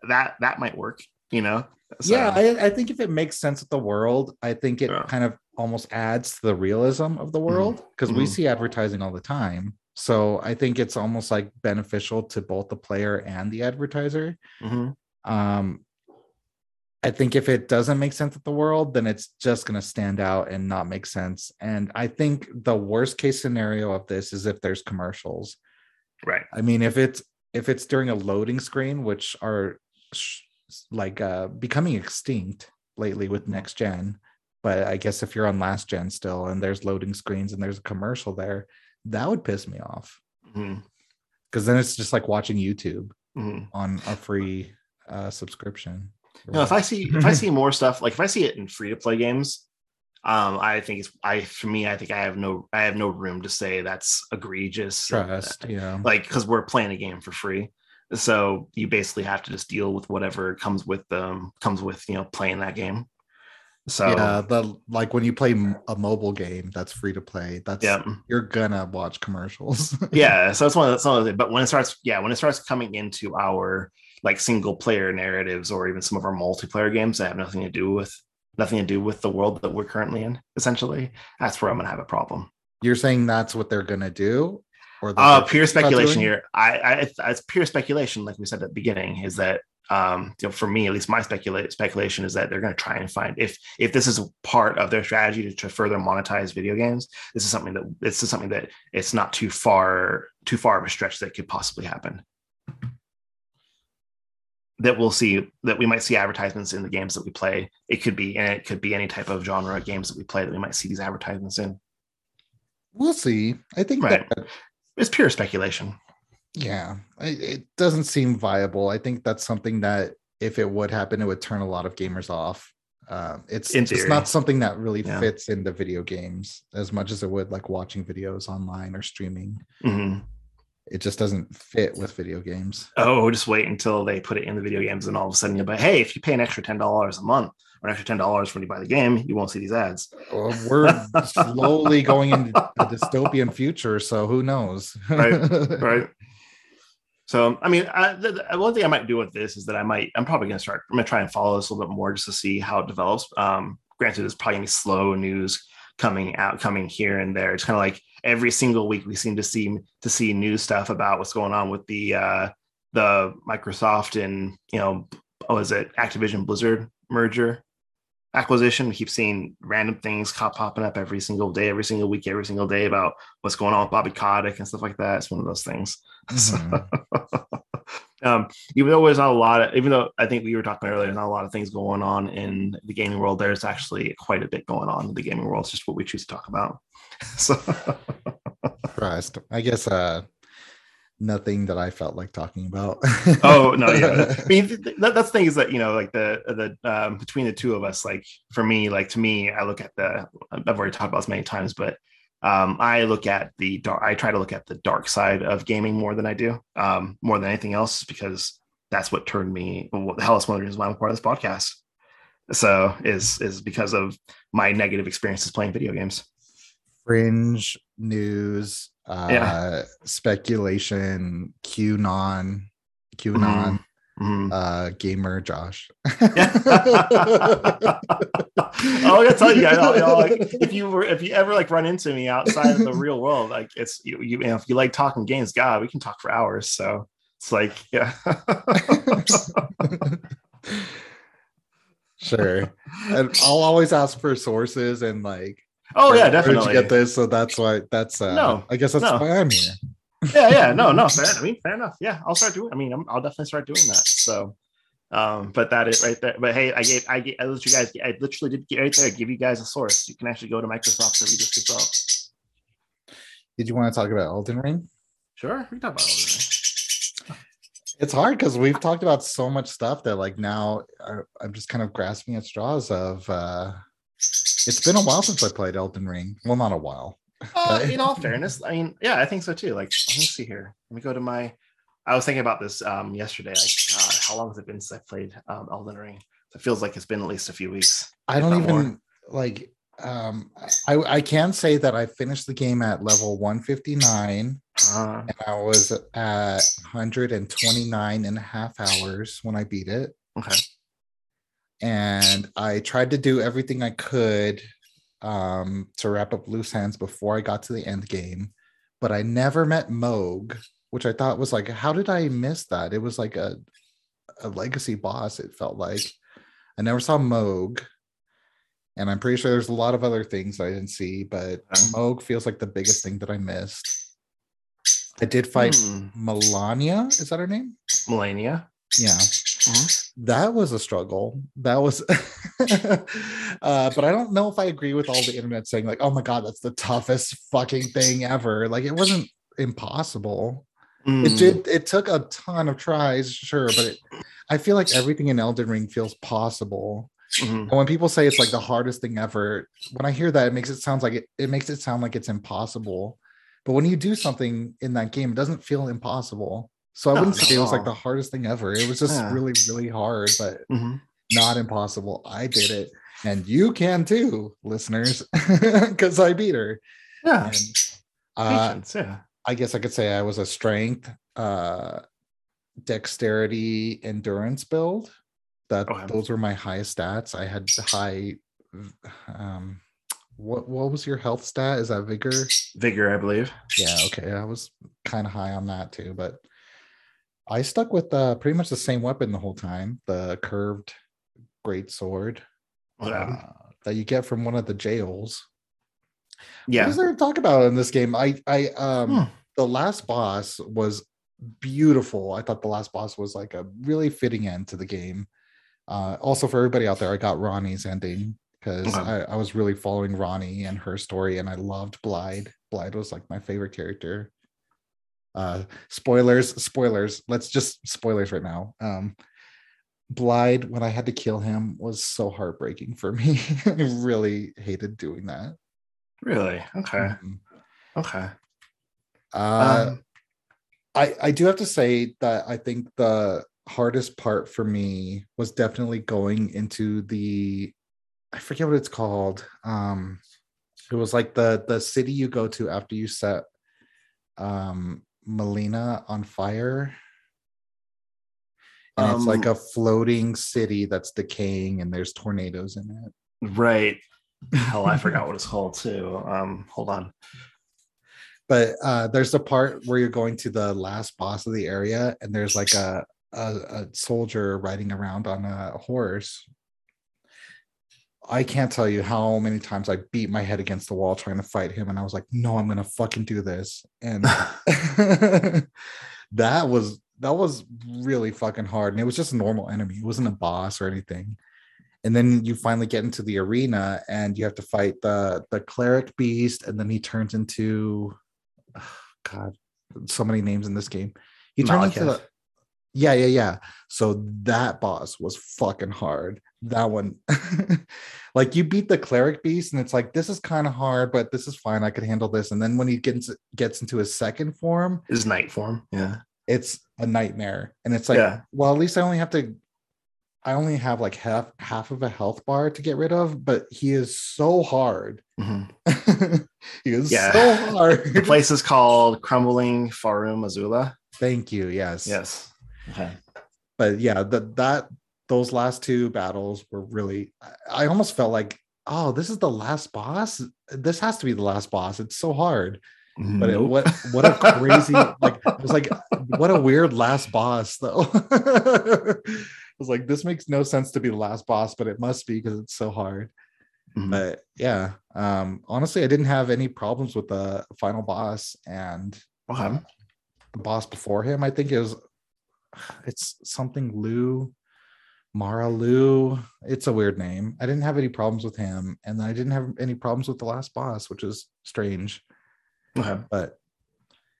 that that might work. You know. So, yeah, I, I, think if it makes sense with the world, I think it yeah. kind of almost adds to the realism of the mm-hmm. world because mm-hmm. we see advertising all the time. So I think it's almost like beneficial to both the player and the advertiser. Mm-hmm. Um, I think if it doesn't make sense with the world, then it's just going to stand out and not make sense. And I think the worst case scenario of this is if there's commercials. Right. I mean, if it's if it's during a loading screen, which are sh- like uh, becoming extinct lately with next gen, but I guess if you're on last gen still and there's loading screens and there's a commercial there, that would piss me off. Because mm-hmm. then it's just like watching YouTube mm-hmm. on a free uh, subscription. No, if I see if I see more stuff like if I see it in free to play games, um, I think it's I for me I think I have no I have no room to say that's egregious. Trust, yeah, like because we're playing a game for free, so you basically have to just deal with whatever comes with them comes with you know playing that game. So yeah, the like when you play a mobile game that's free to play, that's yeah. you're gonna watch commercials. yeah, so that's one of the, one of the but when it starts, yeah, when it starts coming into our like single player narratives or even some of our multiplayer games that have nothing to do with nothing to do with the world that we're currently in, essentially, that's where I'm gonna have a problem. You're saying that's what they're gonna do, or uh, pure speculation here. I, I, it's pure speculation, like we said at the beginning, is that um, you know, for me, at least my speculate speculation is that they're going to try and find if if this is part of their strategy to, to, further monetize video games. This is something that this is something that it's not too far too far of a stretch that could possibly happen. That we'll see that we might see advertisements in the games that we play. It could be and it could be any type of genre of games that we play that we might see these advertisements in. We'll see. I think right. that it's pure speculation yeah it doesn't seem viable i think that's something that if it would happen it would turn a lot of gamers off uh, it's it's not something that really yeah. fits into video games as much as it would like watching videos online or streaming mm-hmm. It just doesn't fit with video games oh just wait until they put it in the video games and all of a sudden you'll be hey if you pay an extra $10 a month or an extra ten dollars when you buy the game, you won't see these ads. Well, we're slowly going into a dystopian future, so who knows? right, right. So, I mean, I, the, the, one thing I might do with this is that I might, I'm probably going to start, I'm going to try and follow this a little bit more just to see how it develops. Um, granted, there's probably any slow news coming out, coming here and there. It's kind of like every single week we seem to see to see new stuff about what's going on with the uh, the Microsoft and you know, what was it Activision Blizzard merger acquisition. We keep seeing random things popping up every single day, every single week, every single day about what's going on with Bobby Kotick and stuff like that. It's one of those things. Mm-hmm. um, even though there's not a lot of, even though I think we were talking earlier, there's not a lot of things going on in the gaming world. There's actually quite a bit going on in the gaming world. It's just what we choose to talk about. so, Christ, I guess uh, nothing that I felt like talking about. oh no, yeah. I mean, that, that's the thing is that you know, like the the um, between the two of us, like for me, like to me, I look at the I've already talked about this many times, but um, I look at the dark. I try to look at the dark side of gaming more than I do, um, more than anything else, because that's what turned me. Well, the hell, that's one of the reasons why I'm part of this podcast. So is is because of my negative experiences playing video games. Fringe news uh, yeah. speculation, QAnon, QAnon, mm-hmm. Uh, gamer Josh. oh, I gotta tell you guys, you know, like, if you were, if you ever like run into me outside of the real world, like it's you, you, you know, if you like talking games, God, we can talk for hours. So it's like, yeah. sure. And I'll always ask for sources and like Oh yeah, definitely. get this, so that's why. That's uh, no. I guess that's no. why I'm here. Yeah, yeah, no, no. Fair, I mean, fair enough. Yeah, I'll start doing. I mean, i will definitely start doing that. So, um, but that is right there. But hey, I gave, I gave, I let you guys, I literally did get right there. Give you guys a source. You can actually go to Microsoft and just as well. Did you want to talk about Elden Ring? Sure, we can talk about Elden Ring. It's hard because we've talked about so much stuff that like now uh, I'm just kind of grasping at straws of uh it's been a while since I played Elden Ring. Well, not a while. Uh, in all fairness, I mean, yeah, I think so too. Like, let me see here. Let me go to my. I was thinking about this um, yesterday. Like, God, how long has it been since I played um, Elden Ring? It feels like it's been at least a few weeks. I don't even more. like um I I can say that I finished the game at level 159 Uh, and I was at 129 and a half hours when I beat it. okay. And I tried to do everything I could um to wrap up loose ends before I got to the end game, but I never met Mohg, which I thought was like, how did I miss that? It was like a a legacy boss, it felt like. I never saw Mohg. And I'm pretty sure there's a lot of other things that I didn't see, but. Mohg feels like the biggest thing that I missed. I did fight Hmm. Malenia. Is that her name? Malenia. Yeah. Mhm. That was a struggle. That was, uh, but I don't know if I agree with all the internet saying, like, oh my God, that's the toughest fucking thing ever. Like, it wasn't impossible. It Mm. did, it took a ton of tries, sure, but it, I feel like everything in Elden Ring feels possible. Mhm. And when people say it's like the hardest thing ever, when I hear that, it makes it sounds like it, it makes it sound like it's impossible. But when you do something in that game, it doesn't feel impossible. So I wouldn't not say it was like the hardest thing ever. It was just Yeah. really, really hard, but Mhm. not impossible. I did it. And you can too, listeners, because I beat her. Yeah. And uh, Patience, yeah. I guess I could say I was a strength, uh, dexterity, endurance build. That Okay. those were my highest stats. I had high. Um, what what was your health stat? Is that vigor? Vigor, I believe. Yeah, okay. I was kind of high on that too, but I stuck with uh, pretty much the same weapon the whole time. The curved great sword uh, that you get from one of the jails. Yeah. is there to talk about in this game? I I um Hmm. the last boss was beautiful. I thought the last boss was like a really fitting end to the game. Uh also for everybody out there, I got Ranni's ending because Okay. I, I was really following Ranni and her story, and I loved Blaidd. Blaidd was like my favorite character. Uh spoilers, spoilers. Let's just spoilers right now. Um Blaidd, when I had to kill him, was so heartbreaking for me. I really hated doing that. Really? Okay. Mhm. Okay. Uh, Um, I I do have to say that I think the hardest part for me was definitely going into the I forget what it's called. Um it was like the the city you go to after you set um Melina on fire. And it's like Um, a floating city that's decaying and there's tornadoes in it. right. Hell, I forgot what it's called too. Um, hold on. but uh there's the part where you're going to the last boss of the area and there's like a a, a soldier riding around on a horse i can't tell you how many times i beat my head against the wall trying to fight him and i was like no i'm gonna fucking do this. And that was that was really fucking hard and it was just a normal enemy. It wasn't a boss or anything. And then you finally get into the arena and you have to fight the the cleric beast and then he turns into god so many names in this game. He turned into the yeah yeah yeah so that boss was fucking hard that one like you beat the cleric beast and it's like this is kind of hard but this is fine i could handle this and then when he gets gets into his second form Is night form. Yeah. it's a nightmare and it's like Yeah. well at least i only have to i only have like half half of a health bar to get rid of but he is so hard Mhm. he is Yeah. so hard The place is called Crumbling Farum Azula. thank you yes Yes. Okay. but yeah that that those last two battles were really I, I almost felt like oh this is the last boss? This has to be the last boss. It's so hard. But it, what what a crazy like it was like what a weird last boss though. It was like this makes no sense to be the last boss but it must be because it's so hard. Mhm. but yeah um honestly i didn't have any problems with the final boss and Okay. uh, the boss before him. I think it was it's something lou mara lou. It's a weird name. I didn't have any problems with him and i didn't have any problems with the last boss which is strange. Okay. but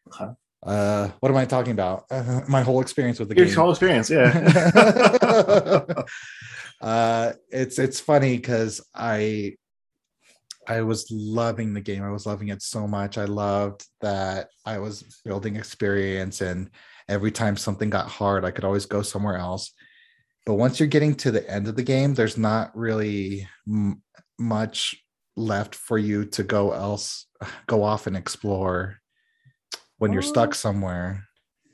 Okay. uh what am i talking about? Uh, my whole experience with the Your game. whole experience, yeah. uh it's it's funny because i i was loving the game. I was loving it so much. I loved that i was building experience and every time something got hard i could always go somewhere else but once you're getting to the end of the game, there's not really m- much left for you to go else go off and explore when you're stuck Oh. somewhere.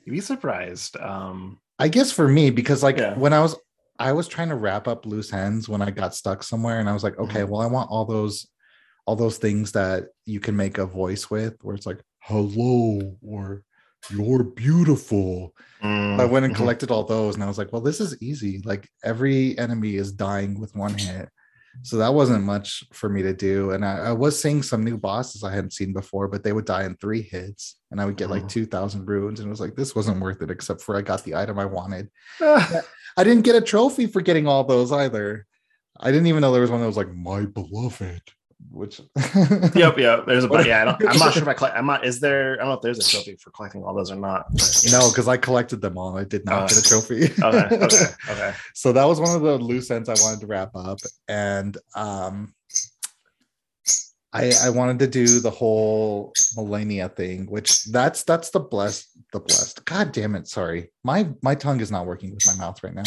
You'd be surprised. Um, I guess for me, because like Yeah. when I was I was trying to wrap up loose ends when I got stuck somewhere, and I was like, okay, Mhm. well, I want all those all those things that you can make a voice with, where it's like hello or you're beautiful. I went and mhm. collected all those, and I was like, well, this is easy. Like every enemy is dying with one hit. So that wasn't much for me to do. And I, I was seeing some new bosses I hadn't seen before, but they would die in three hits and I would get like Mhm. 2,000 runes. And it was like, this wasn't worth it, except for I got the item I wanted. Ah, I didn't get a trophy for getting all those either. I didn't even know there was one that was like, my beloved, which. yep, yep. There's a but yeah. I don't, I'm not sure if I collect. I'm not. Is there? I don't know if there's a trophy for collecting all those or not. but. No, because I collected them all. I did not Oh. get a trophy. Okay. Okay. Okay. so that was one of the loose ends I wanted to wrap up, and um, I I wanted to do the whole Millennia thing, which that's that's the blessed the blessed. God damn it! Sorry, my my tongue is not working with my mouth right now.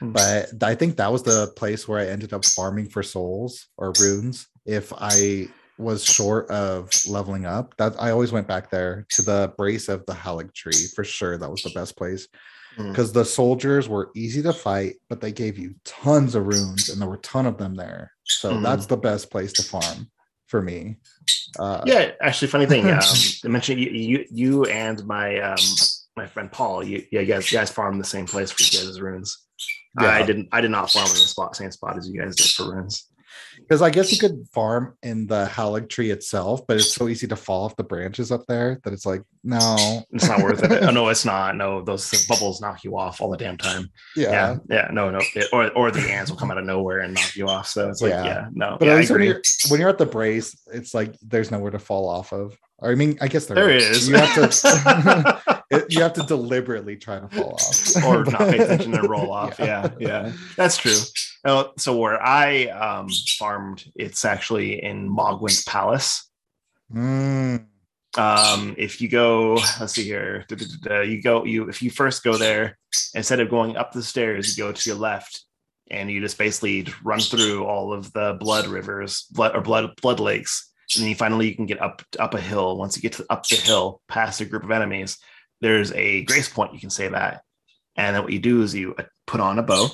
Hmm. But I think that was the place where I ended up farming for souls or runes. If I was short of leveling up, that I always went back there to the brace of the Halig tree for sure. That was the best place Mm. because the soldiers were easy to fight, but they gave you tons of runes, and there were a ton of them there. So Mhm. that's the best place to farm for me. Uh, Yeah, actually, funny thing. Um, I mentioned you, you, you and my um, my friend Paul. You, yeah, you guys, you guys farm the same place for you guys' runes. I Yeah. didn't. I did not farm in the spot, same spot as you guys did for runes. Because I guess you could farm in the Halig tree itself, but it's so easy to fall off the branches up there that it's like, no, It's not worth it. Oh, no, it's not. No, those bubbles knock you off all the damn time. yeah. Yeah, yeah, no, no. It- or or the ants will come out of nowhere and knock you off. So it's like, Yeah. yeah, no. But yeah, I least when you're when you're at the brace, it's like there's nowhere to fall off of. Or I mean, I guess there, There is. You have to it- you have to deliberately try to fall off, or not pay But- attention and roll off. Yeah, yeah, that's true. Uh, so where I um, farmed, it's actually in Mohgwyn's Palace. Mm, Um, if you go, let's see here, you go, you if you first go there, instead of going up the stairs, you go to your left, and you just basically run through all of the blood rivers, blood or blood blood lakes, and then you finally you can get up up a hill. Once you get to up the hill, past a group of enemies, there's a grace point you can say that. And then what you do is you uh, put on a bow,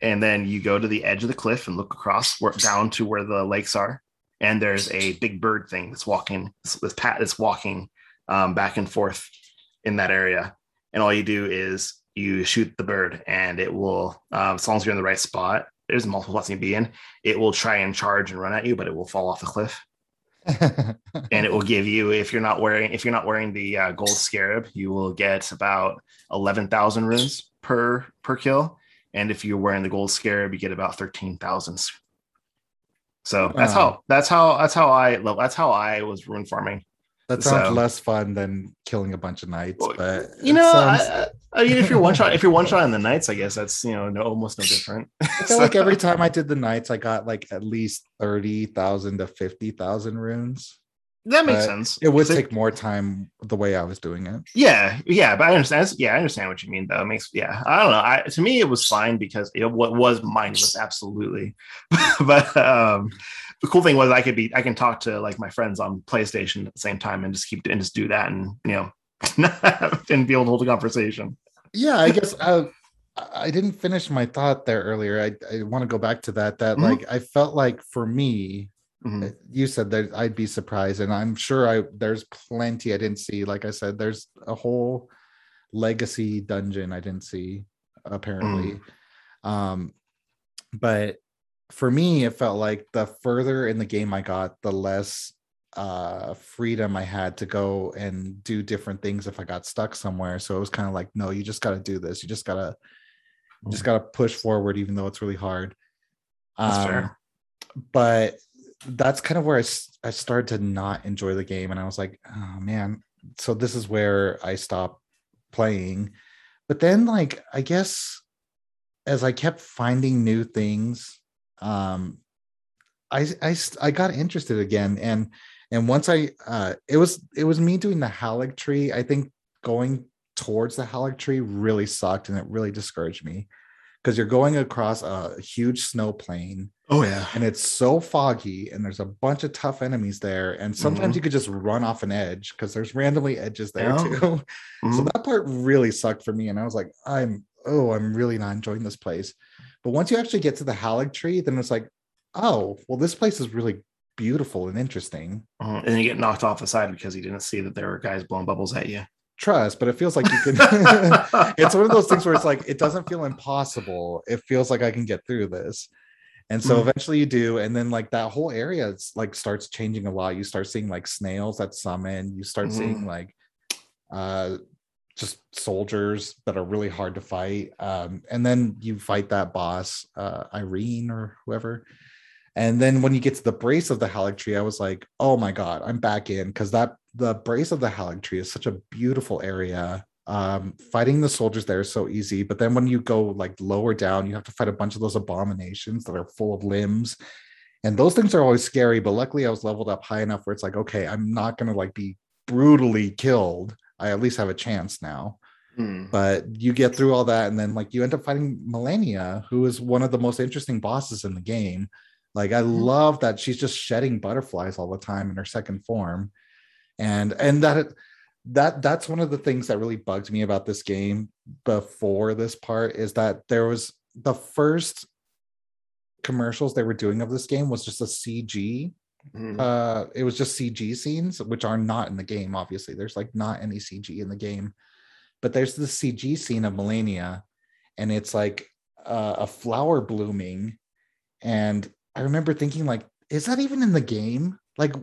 and then you go to the edge of the cliff and look across where, down to where the lakes are, and there's a big bird thing that's walking this, pat is walking um, back and forth in that area. And all you do is you shoot the bird and it will um, as long as you're in the right spot there's multiple spots you can be in it will try and charge and run at you but it will fall off the cliff and it will give you if you're not wearing if you're not wearing the uh, gold scarab you will get about 11,000 runes per per kill. And if you're wearing the gold scarab you get about 13,000 so that's Wow. how that's how that's how I that's how I was rune farming that sounds So- less fun than killing a bunch of knights, Well, but you know sounds- I, I mean if you're one shot if you're one shot in the knights, I guess that's you know no, almost no different I feel like every time I did the knights, I got like at least thirty thousand to fifty thousand runes. That makes but sense It would take more time the way I was doing it. Yeah, yeah, but I understand. Yeah, I understand what you mean. Though it makes yeah, I don't know. I to me it was fine because it what was mindless, absolutely. but um, the cool thing was I could be I can talk to like my friends on PlayStation at the same time and just keep and just do that and you know and be able to hold a conversation. Yeah, I guess I, I didn't finish my thought there earlier. I, I want to go back to that. That Mhm. like I felt like for me, Mhm. you said that I'd be surprised, and I'm sure I there's plenty I didn't see. Like I said, there's a whole legacy dungeon I didn't see apparently. Um, but for me, it felt like the further in the game I got, the less uh freedom I had to go and do different things if I got stuck somewhere. So it was kind of like, no, you just got to do this. You just gotta, you just gotta push forward, even though it's really hard. That's Um, fair. But that's kind of where I, I started to not enjoy the game, and I was like, oh man. So this is where I stopped playing. But then, like, I guess as I kept finding new things, um, I I I got interested again, and and once I uh, it was it was me doing the Halig tree. I think going towards the Halig tree really sucked, and it really discouraged me because you're going across a huge snow plain Oh yeah. and it's so foggy and there's a bunch of tough enemies there and sometimes Mhm. you could just run off an edge because there's randomly edges there Yeah. too so Mhm. that part really sucked for me and i was like i'm oh i'm really not enjoying this place but once you actually get to the halig tree then it's like oh well this place is really beautiful and interesting Mhm. And then you get knocked off the side because you didn't see that there were guys blowing bubbles at you. trust but it feels like you can it's one of those things where it's like it doesn't feel impossible it feels like i can get through this and so Mm. eventually you do and then like that whole area it's like starts changing a lot you start seeing like snails that summon you start seeing Mhm. like uh just soldiers that are really hard to fight um and then you fight that boss uh irene or whoever and then when you get to the brace of the Halig tree, I was like, oh my God, I'm back in because that the brace of the Halig tree is such a beautiful area. Um, fighting the soldiers there is so easy. But then when you go like lower down, you have to fight a bunch of those abominations that are full of limbs. And those things are always scary. But luckily I was leveled up high enough where it's like, okay, I'm not gonna like be brutally killed. I at least have a chance now Hmm. but you get through all that and then like you end up fighting malenia who is one of the most interesting bosses in the game like i love that she's just shedding butterflies all the time in her second form and and that it, that that's one of the things that really bugged me about this game before this part is that there was the first commercials they were doing of this game was just a cg Mhm. uh it was just cg scenes which are not in the game obviously. There's like not any cg in the game. But there's the cg scene of malenia and it's like uh, a flower blooming. And i remember thinking like is that even in the game like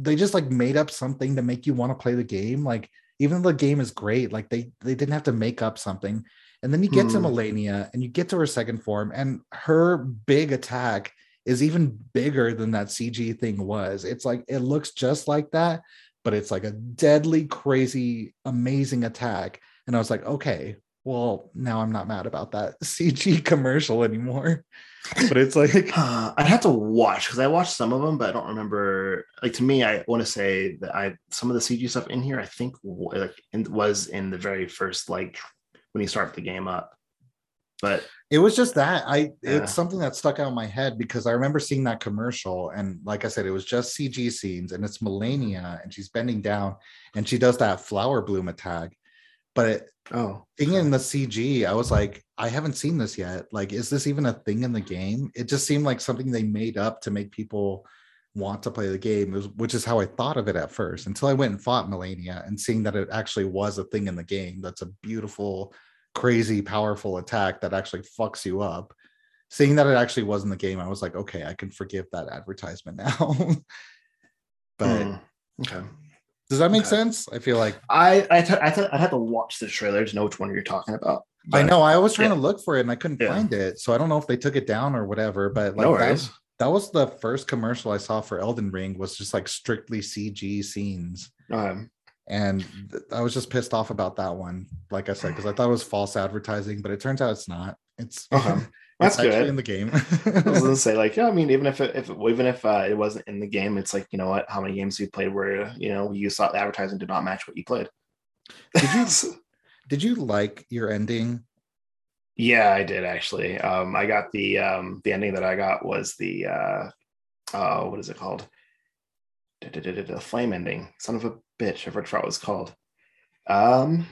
they just like made up something to make you want to play the game like even though the game is great like they they didn't have to make up something and then you get to Hmm. malenia and you get to her second form and her big attack is even bigger than that CG thing was. It's like it looks just like that, but it's like a deadly, crazy, amazing attack. And I was like, okay, well, now I'm not mad about that CG commercial anymore. But it's like, Uh, I'd have to watch because I watched some of them, but I don't remember. Like to me, I want to say that I some of the CG stuff in here, I think like was in the very first like when you start the game up. But it was just that I Yeah. it's something that stuck out in my head because I remember seeing that commercial and like I said, it was just CG scenes and it's Malenia and she's bending down and she does that flower bloom attack. But it, oh, seeing it in the CG, I was like, I haven't seen this yet. Like, is this even a thing in the game? It just seemed like something they made up to make people want to play the game, which is how I thought of it at first until I went and fought Malenia and seeing that it actually was a thing in the game. That's a beautiful, crazy, powerful attack that actually fucks you up. Seeing that it actually was in the game, I was like, okay, I can forgive that advertisement now. but Hmm. okay. Does that make Okay. sense? I feel like I I th- I th- I'd have to watch the trailer to know which one you're talking about. I know I was trying yeah. to look for it and I couldn't Yeah. find it. So I don't know if they took it down or whatever, but like No that, worries. that was the first commercial I saw for Elden Ring was just like strictly CG scenes. Um, And th- I was just pissed off about that one, like I said, because I thought it was false advertising, but it turns out it's not. It's, Okay. it's That's actually good. in the game. I was gonna say, like, yeah, I mean, even if it, if it, even if uh, it wasn't in the game, it's like, you know what? How many games you played where you know you saw the advertising did not match what you played? Did you- Did you like your ending? yeah, I did actually. Um, I got the um, the ending that I got was the uh, uh, what is it called? The flame ending. Son of a bitch! I forgot what it was called. Um,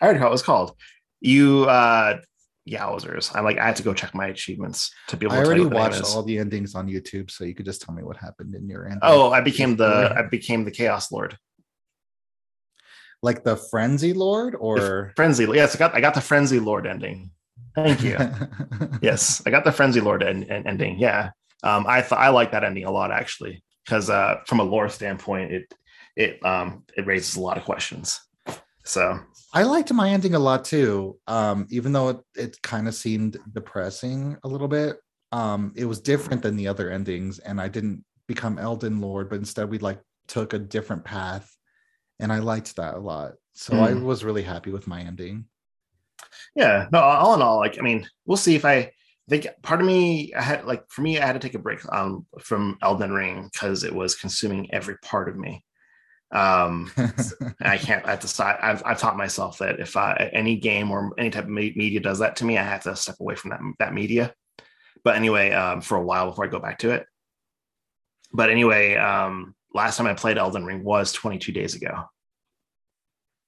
I already forgot what it was called. You uh, yowzers! I'm like, I had to go check my achievements to be able I to tell already you what the name watched all the endings on YouTube, so you could just tell me what happened in your end. Oh, I became the I became the Chaos Lord. like the Frenzy Lord or Frenzy. Yes, I got I got the Frenzy Lord ending. Thank you. yes, I got the Frenzy Lord en- en- ending. Yeah, um, I thought I like that ending a lot actually because uh, from a lore standpoint, it it um it raises a lot of questions. So I liked my ending a lot too. Um, even though it, it kind of seemed depressing a little bit. Um, it was different than the other endings, and I didn't become Elden Lord, but instead we like took a different path, and I liked that a lot. So I Hmm. was really happy with my ending. yeah, no, all in all, like I mean, we'll see if I think part of me I had like for me I had to take a break um from Elden Ring because it was consuming every part of me. Um, I can't. I have to decide. I've, I've taught myself that if I, any game or any type of media does that to me, I have to step away from that that media. But anyway, um, for a while before I go back to it. But anyway, um, last time I played Elden Ring was 22 days ago.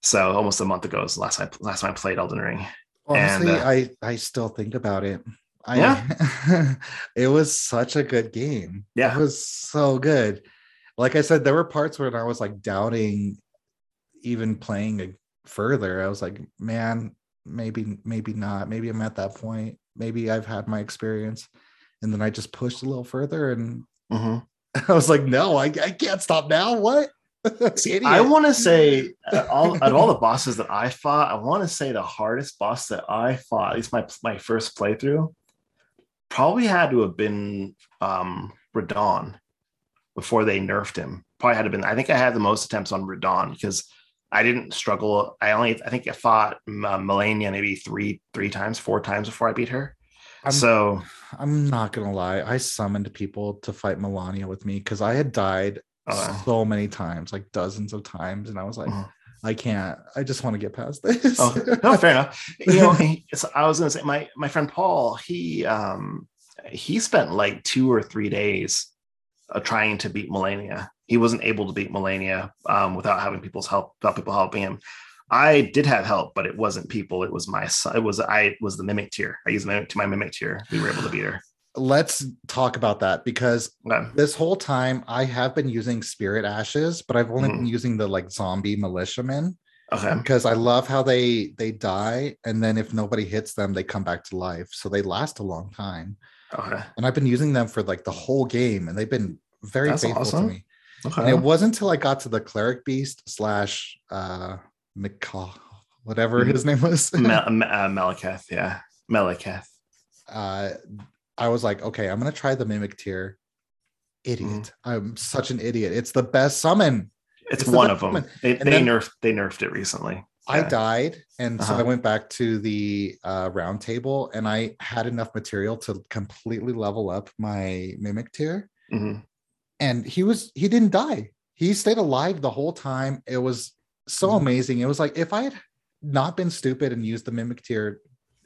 So almost a month ago is the last I last time I played Elden Ring. Honestly, And, uh, I I still think about it. I, Yeah. it was such a good game. Yeah. It was so good. Like I said, there were parts where I was like doubting even playing further. I was like, man, maybe, maybe not. Maybe I'm at that point. Maybe I've had my experience. And then I just pushed a little further and Mhm. I was like, no, I, I can't stop now. What? Idiot. I want to say, uh, all, of all the bosses that I fought, I want to say the hardest boss that I fought, at least my my first playthrough, probably had to have been um, Radahn before they nerfed him. Probably had to been. I think I had the most attempts on Radahn because I didn't struggle. I only, I think I fought uh, Malenia maybe three three times, four times before I beat her. I'm- so I'm not gonna lie. I summoned people to fight Malenia with me because I had died uh, so many times, like dozens of times, and I was like, Mhm. I can't. I just want to get past this. Oh, no, fair enough. You know, it's, I was gonna say my my friend Paul, he um he spent like two or three days uh, trying to beat Malenia. He wasn't able to beat Malenia um, without having people's help, without people helping him. I did have help, but it wasn't people. It was my son. It was I was the mimic tear. I used mimic to my mimic tear. We were able to beat her. Let's talk about that because this whole time I have been using spirit ashes, but I've only Mhm. been using the like zombie militiamen Okay. because I love how they they die and then if nobody hits them, they come back to life, so they last a long time. Okay. And I've been using them for like the whole game, and they've been very That's faithful awesome. to me. And it wasn't until I got to the cleric beast slash uh McCaw, whatever Mhm. his name was. Mel- uh, Maliketh. Yeah. Maliketh. uh I was like, okay, I'm gonna try the mimic tear. Idiot. Mm-hmm. I'm such an idiot. It's the best summon. It's, It's one of them. summon. They, And they then- nerfed they nerfed it recently. I died, and so I Uh-huh. went back to the uh, round table, and I had enough material to completely level up my mimic tear. Mhm. And he was he didn't die. He stayed alive the whole time. It was so Mhm. amazing. It was like if I had not been stupid and used the mimic tear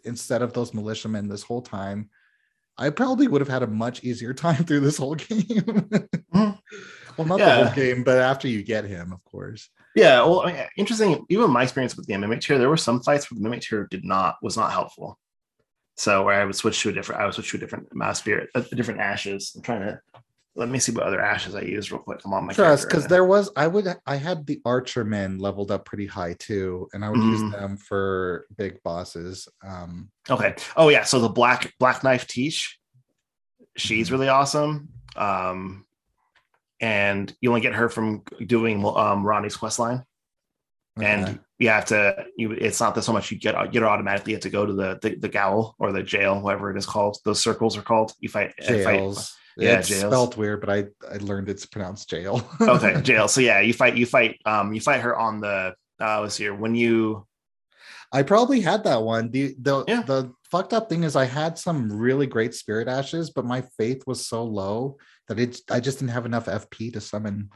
instead of those militiamen this whole time, I probably would have had a much easier time through this whole game. Mhm. Well, not the Yeah. whole game, but after you get him, of course. Yeah, well, I mean, interesting. Even my experience with the mimic tear, there were some fights where the mimic tear did not was not helpful. So where I would switch to a different, I would switch to a different mouse spirit, a, a different ashes. I'm trying to let me see what other ashes I used real quick. I'm on my Trust, because right there was I would I had the archer men leveled up pretty high too, and I would use Mm. them for big bosses. Um. Okay. Oh yeah. So the black black knife Tiche, she's Mhm. really awesome. Um, and you only get her from doing um Ranni's quest line. and you have to you it's not that so much you get get her automatically you have to go to the the, the gaol or the jail whatever it is called those circles are called you fight uh, jails. yeah, it's jails. spelt weird, but I I learned it's pronounced jail. okay jail so yeah you fight you fight um you fight her on the uh let's see here when you I probably had that one. The the Yeah. the fucked up thing is I had some really great spirit ashes, but my faith was so low that it I just didn't have enough FP to summon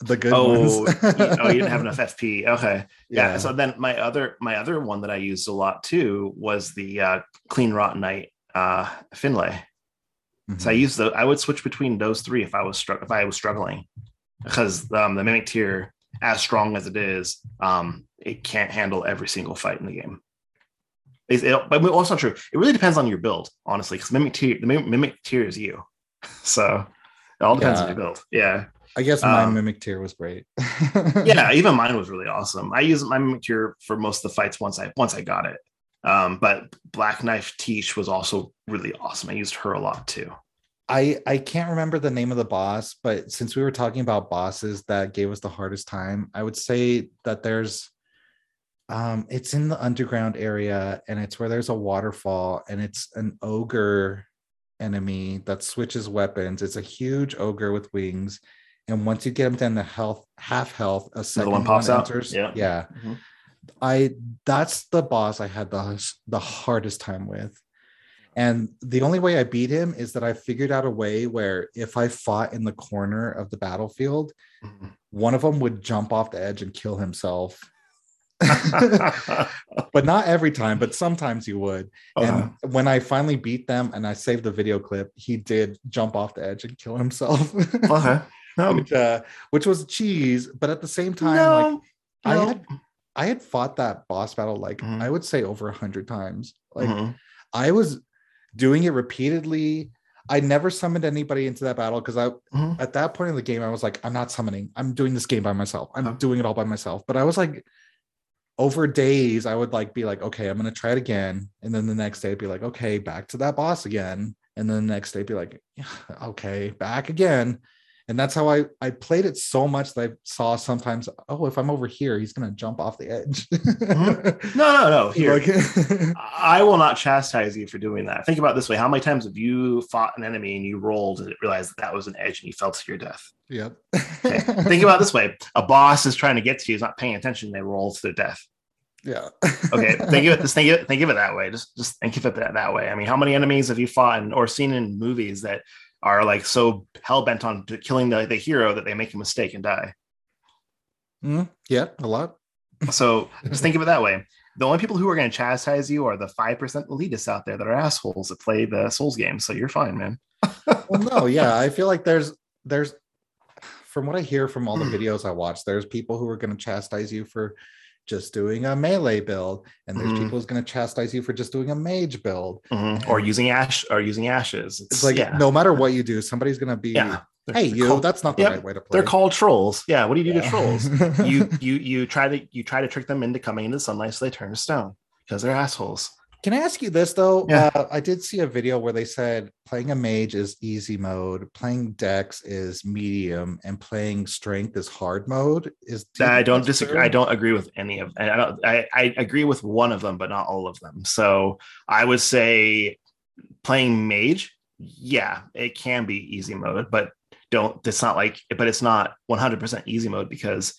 the good oh ones. you, oh you didn't have enough fp okay yeah. so then my other my other one that i used a lot too was the uh clean rotten knight uh finlay So I Mhm. use the I would switch between those three if I was struck if I was struggling because um, the mimic tear, as strong as it is, um, it can't handle every single fight in the game. It, it, but also true. It really depends on your build, honestly, because mimic tear the mimic tear is you. So it all depends on Yeah. your build. Yeah. I guess my um, mimic tear was great. Yeah, even mine was really awesome. I used my mimic tear for most of the fights once I once I got it. Um, but Black Knife Tiche was also really awesome. I used her a lot too. I I can't remember the name of the boss, but since we were talking about bosses that gave us the hardest time, I would say that there's um it's in the underground area and it's where there's a waterfall and it's an ogre enemy that switches weapons. It's a huge ogre with wings. And once you get him down to health, half health, a second one pops out? enters. Yeah. yeah. Mhm. I that's the boss I had the the hardest time with. And the only way I beat him is that I figured out a way where if I fought in the corner of the battlefield, Mhm. one of them would jump off the edge and kill himself. but not every time, but sometimes he would. Uh-huh. And when I finally beat them and I saved the video clip, he did jump off the edge and kill himself. okay. No, which, uh, which was cheese, but at the same time, no, like I no. had I had fought that boss battle like Mhm. I would say over a hundred times. Like Mhm. I was doing it repeatedly. I never summoned anybody into that battle because I Mhm. at that point in the game I was like, I'm not summoning. I'm doing this game by myself. I'm Okay. doing it all by myself. But I was like, over days, I would like be like, okay, I'm gonna try it again, and then the next day be like, okay, back to that boss again, and then the next day be like, yeah, okay, back again. And that's how I I played it so much that I saw sometimes, oh, if I'm over here, he's gonna jump off the edge. Mm-hmm. No, no, no. Here, Like- I will not chastise you for doing that. Think about it this way: How many times have you fought an enemy and you rolled and realized that, that was an edge and you fell to your death? Yep. Okay. Think about it this way: A boss is trying to get to you, is not paying attention, they roll to their death. yeah. Okay, think of it. Just think of it. Think of it that way. Just, just think of it that, that way. I mean, how many enemies have you fought in, or seen in movies that are like so hell bent on killing the, the hero that they make a mistake and die? Mm, yeah, a lot. So just think of it that way. The only people who are going to chastise you are the five percent elitists out there that are assholes that play the Souls games. So you're fine, man. well no yeah i feel like there's there's from what i hear from all the Hmm. videos i watch there's people who are going to chastise you for just doing a melee build and there's Mhm. people who's going to chastise you for just doing a mage build Mhm. Or using ash or using ashes. it's like yeah, no matter what you do somebody's going to be yeah. They're- hey they're you called- that's not the Yep, right way to play they're called trolls. Yeah. What do you do Yeah. to trolls? you you you try to you try to trick them into coming into the sunlight so they turn to stone because they're assholes. Can I ask you this though? Yeah. Uh, I did see a video where they said playing a mage is easy mode, playing dex is medium, and playing strength is hard mode. Is do I don't disagree. true? I don't agree with any of. I don't. I, I agree with one of them, but not all of them. So I would say playing mage, yeah, it can be easy mode, but don't. It's not like, but it's not 100% easy mode because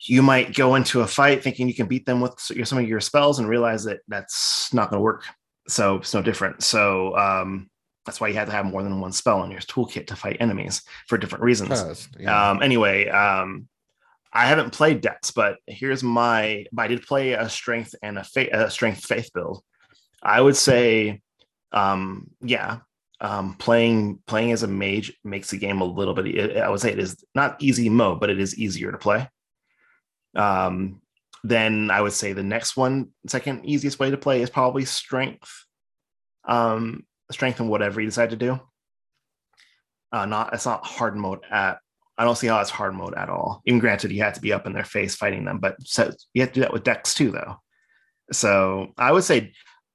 you might go into a fight thinking you can beat them with some of your spells and realize that that's not going to work. So it's no different. So um, that's why you have to have more than one spell in your toolkit to fight enemies for different reasons. Trust, yeah. Um, anyway, um, I haven't played Dex, but here's my. But I did play a strength and a, fa- a strength faith build. I would say, um, yeah, um, playing playing as a mage makes the game a little bit. I would say it is not easy mode, but it is easier to play. Um, then I would say the next one, second easiest way to play is probably strength. Um, strength and whatever you decide to do. Uh, not it's not hard mode at I don't see how it's hard mode at all. Even granted, you have to be up in their face fighting them, but so you have to do that with Dex too, though. So I would say,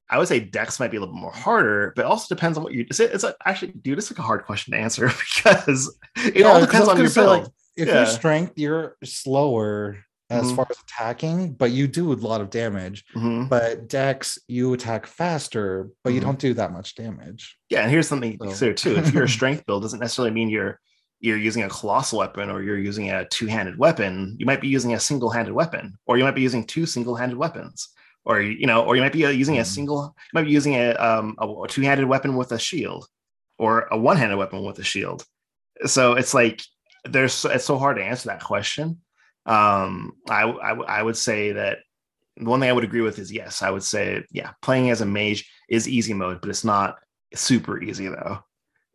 I would say Dex might be a little bit more harder, but it also depends on what you. It's, it's a, actually, dude, it's like a hard question to answer because it Yeah, all depends on your build. like, if Yeah. you're strength, you're slower as Mhm. far as attacking, but you do a lot of damage. Mhm. But Dex, you attack faster, but you Mhm. don't do that much damage. Yeah, and here's something So- consider too. If you're a strength build, doesn't necessarily mean you're you're using a colossal weapon or you're using a two-handed weapon. You might be using a single-handed weapon, or you might be using two single-handed weapons, or you know, or you might be uh, using a Mhm. single. You might be using a um a, a two-handed weapon with a shield, or a one-handed weapon with a shield. So it's like there's it's so hard to answer that question. Um, I I, I would say that the one thing I would agree with is yes, I would say yeah, playing as a mage is easy mode, but it's not super easy though.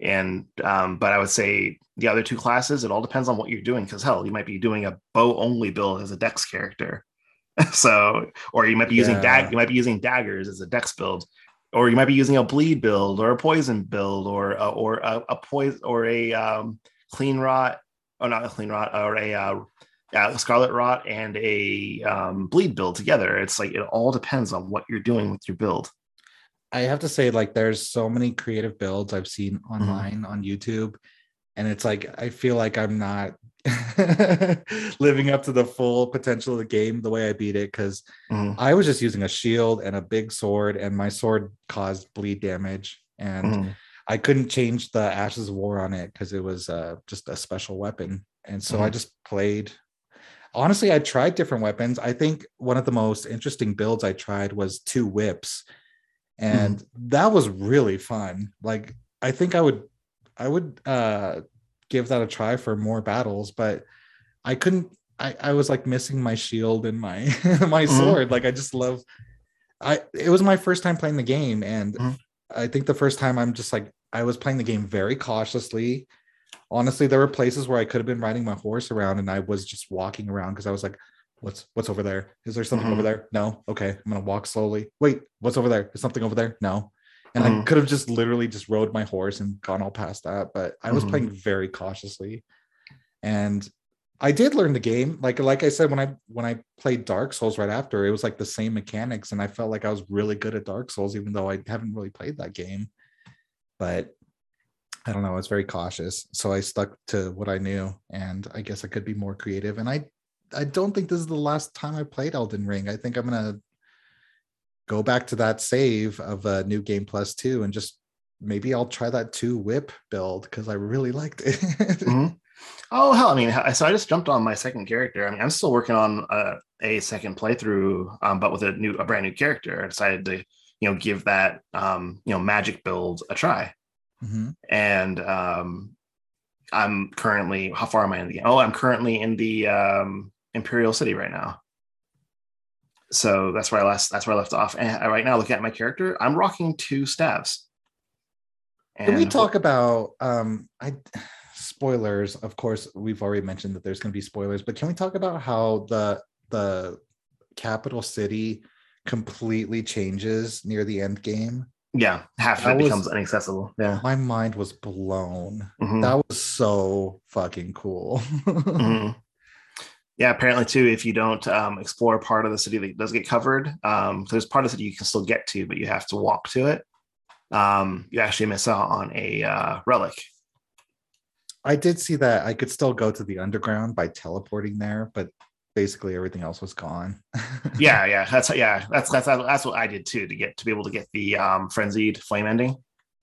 And um, but I would say the other two classes, it all depends on what you're doing. Because hell, you might be doing a bow only build as a dex character, so or you might be using Yeah. dag, you might be using daggers as a dex build, or you might be using a bleed build or a poison build or a, or a, a poison or a um, clean rot or not a clean rot or a uh, uh, scarlet rot and a um, bleed build together. It's like it all depends on what you're doing with your build. I have to say, like, there's so many creative builds I've seen Mm-hmm. online on YouTube, and it's like I feel like I'm not living up to the full potential of the game the way I beat it because Mhm. I was just using a shield and a big sword, and my sword caused bleed damage, and Mhm. I couldn't change the Ashes of War on it because it was uh, just a special weapon, and so I Mhm. just played. Honestly, I tried different weapons. I think one of the most interesting builds I tried was two whips and that was really fun. Like I think I would I would uh give that a try for more battles, but I couldn't I, I was like missing my shield and my my Mhm. sword. Like I just love I it was my first time playing the game and Mhm. I think the first time I'm just like I was playing the game very cautiously. Honestly, there were places where I could have been riding my horse around and I was just walking around because I was like, what's what's over there? Is there something over Mhm. there? No. Okay, I'm gonna walk slowly. Wait, what's over there? Is something over there? No. And I Mhm. could have just literally just rode my horse and gone all past that, but I was Mhm. playing very cautiously. And I did learn the game. Like like I said, when I when I played Dark Souls right after, it was like the same mechanics, and I felt like I was really good at Dark Souls, even though I haven't really played that game. But I don't know, I was very cautious. So I stuck to what I knew, and I guess I could be more creative. And I I don't think this is the last time I played Elden Ring. I think I'm gonna go back to that save of uh, New Game Plus two and just maybe I'll try that two whip build because I really liked it. Mhm. Oh hell! I mean, so I just jumped on my second character. I mean, I'm still working on uh, a second playthrough, um, but with a new, a brand new character. I decided to, you know, give that, um, you know, magic build a try. Mhm. And um, I'm currently, how far am I in the game? Oh, I'm currently in the um, Imperial City right now. So that's where I last, that's where I left off. And right now, looking at my character, I'm rocking two staves. Can we And- talk about um I spoilers? Of course, we've already mentioned that there's going to be spoilers, but can we talk about how the the capital city completely changes near the end game? Yeah, half of it was- becomes inaccessible. Yeah. My mind was blown. Mhm. That was so fucking cool. Mhm. Yeah, apparently too. If you don't um, explore part of the city that does get covered, um, there's part of the city you can still get to, but you have to walk to it. Um, you actually miss out on a uh, relic. I did see that I could still go to the underground by teleporting there, but basically everything else was gone. Yeah, yeah, that's yeah, that's that's that's what I did too to get to be able to get the um, frenzied flame ending.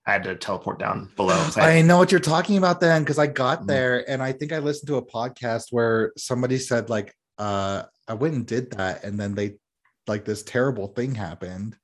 I had to teleport down below. I- I know what you're talking about then because I got Mhm. there and I think I listened to a podcast where somebody said like uh I went and did that and then they like this terrible thing happened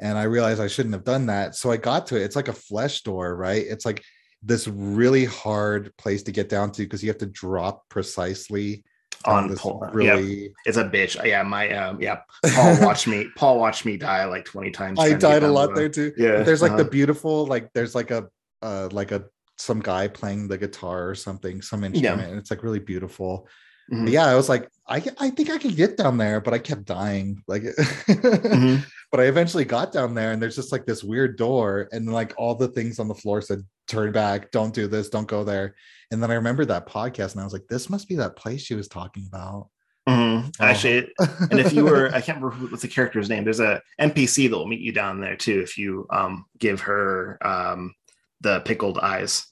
and I realized I shouldn't have done that. So I got to it. It's like a flesh door, right? It's like this really hard place to get down to because you have to drop precisely on Paul, yeah, really it's a bitch. Yeah, my um, yeah. Paul watched me. Paul watched me die like twenty times. I trying to get died a lot below. there too. Yeah, But there's like the uh-huh. beautiful like there's like a uh like a some guy playing the guitar or something some instrument and it's like really beautiful Mhm. But yeah i was like i i think i could get down there but i kept dying like Mhm. but i eventually got down there and there's just like this weird door and like all the things on the floor said turn back don't do this don't go there and then i remembered that podcast and i was like this must be that place she was talking about Mhm. Oh. Actually, and if you were, I can't remember what's the character's name. There's a NPC that will meet you down there too if you um, give her um, the pickled eyes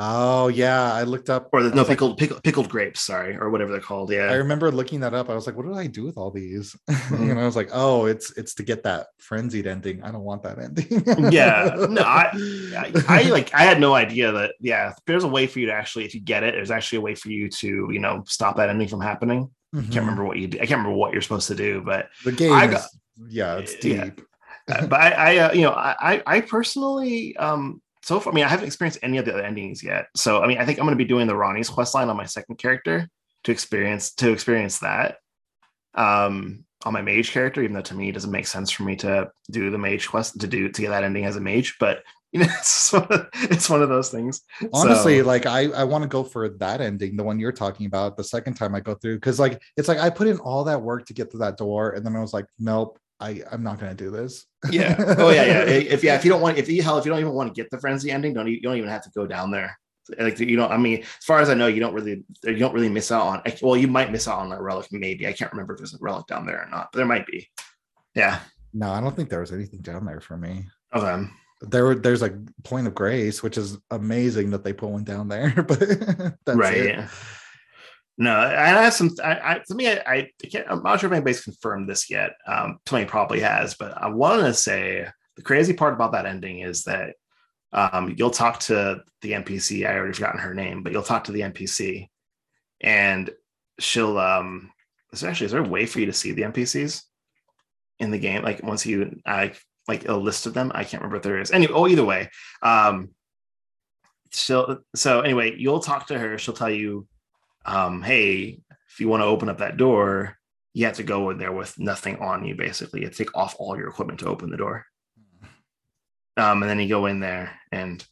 oh yeah i looked up or the no was like- pickled pickled pickled grapes. Sorry, or whatever they're called. Yeah, I remember looking that up. I was like, what did I do with all these? Mhm. and I was like, oh, it's it's to get that frenzied ending. I don't want that ending. Yeah. No, I- I, I like I had no idea that yeah, there's a way for you to actually if you get it, there's actually a way for you to you know stop that ending from happening. I Mhm. can't remember what you do. I can't remember what you're supposed to do, but the game. I is, yeah, it's deep. Uh, but I, I uh, you know, I, I I personally, um, so far, I mean, I haven't experienced any of the other endings yet. So, I mean, I think I'm going to be doing the Ranni's quest line on my second character to experience to experience that. Um, on my mage character, even though to me it doesn't make sense for me to do the mage quest to do to get that ending as a mage, but you know, it's one of, it's one of those things. Honestly, So- like I I want to go for that ending, the one you're talking about, the second time I go through, because like it's like I put in all that work to get to that door, and then I was like, nope, I I'm not gonna do this. yeah. Oh yeah, yeah. If yeah, if you don't want, if you hell, if you don't even want to get the frenzy ending, don't you don't even have to go down there. Like you don't. I mean, as far as I know, you don't really you don't really miss out on. Well, you might miss out on a relic, maybe. I can't remember if there's a relic down there or not, but there might be. Yeah. no, I don't think there was anything down there for me. Oh, okay. There were there's a point of grace, which is amazing that they put one down there, but that's right. it. No, I have some. I, I me, I, I can't. I'm not sure if anybody's confirmed this yet. Um, Tony probably has, but I want to say the crazy part about that ending is that um, you'll talk to the NPC. I already forgotten her name, but you'll talk to the NPC, and she'll. Um, is there actually is there a way for you to see the NPCs in the game? Like once you, I like a list of them. I can't remember if there is. Anyway, oh, either way, um, she'll. So anyway, you'll talk to her. She'll tell you, um, hey, if you want to open up that door, you have to go in there with nothing on you. Basically, you take off all your equipment to open the door. Um, and then you go in there and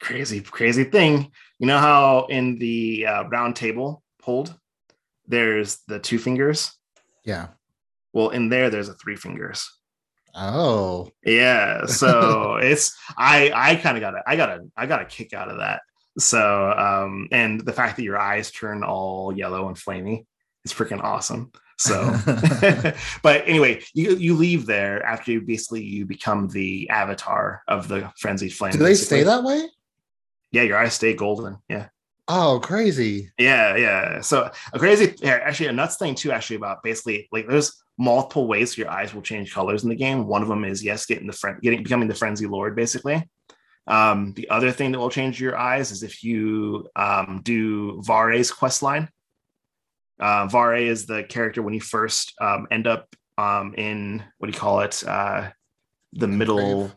crazy, crazy thing. You know how in the uh, round table hold, there's the two fingers. Yeah. Well, in there, there's a three fingers. Oh. Yeah. So it's I I kind of got a I got a I got a kick out of that. So um and the fact that your eyes turn all yellow and flamey is freaking awesome. So but anyway, you you leave there after you basically you become the avatar of the frenzied flame. Do they basically. stay that way? Yeah, your eyes stay golden. Yeah. Oh, crazy. Yeah, yeah. So a crazy, yeah, actually, a nuts thing too. Actually, about basically like there's multiple ways your eyes will change colors in the game. One of them is yes, getting the friend, getting becoming the frenzy lord, basically. Um, the other thing that will change your eyes is if you um, do Varre's quest line. Uh, Varre is the character when you first um, end up um, in what do you call it? Uh, the middle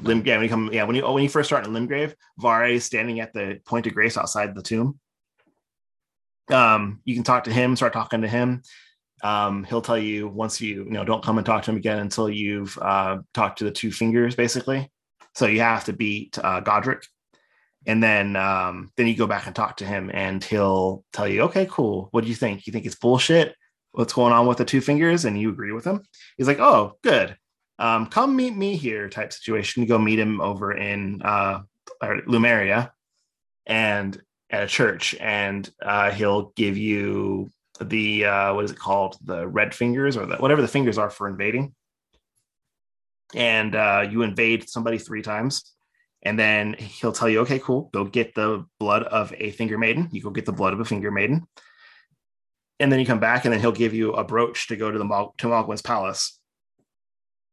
limb. Yeah, when you come, yeah, when you oh, when you first start in Limgrave, Varre is standing at the point of grace outside the tomb. Um, you can talk to him, start talking to him. Um, he'll tell you once you you know don't come and talk to him again until you've uh, talked to the two fingers, basically. So you have to beat uh, Godrick, and then um, then you go back and talk to him, and he'll tell you, okay, cool. What do you think? You think it's bullshit? What's going on with the two fingers? And you agree with him. He's like, oh, good. Um, come meet me here, type situation. You go meet him over in uh, Liurnia, and at a church, and uh, he'll give you the uh, what is it called, the red fingers or the, whatever the fingers are for invading and uh, you invade somebody three times and then he'll tell you okay cool go get the blood of a finger maiden. You go get the blood of a finger maiden. And then you come back and then he'll give you a brooch to go to the Mal- to Mohgwyn's palace.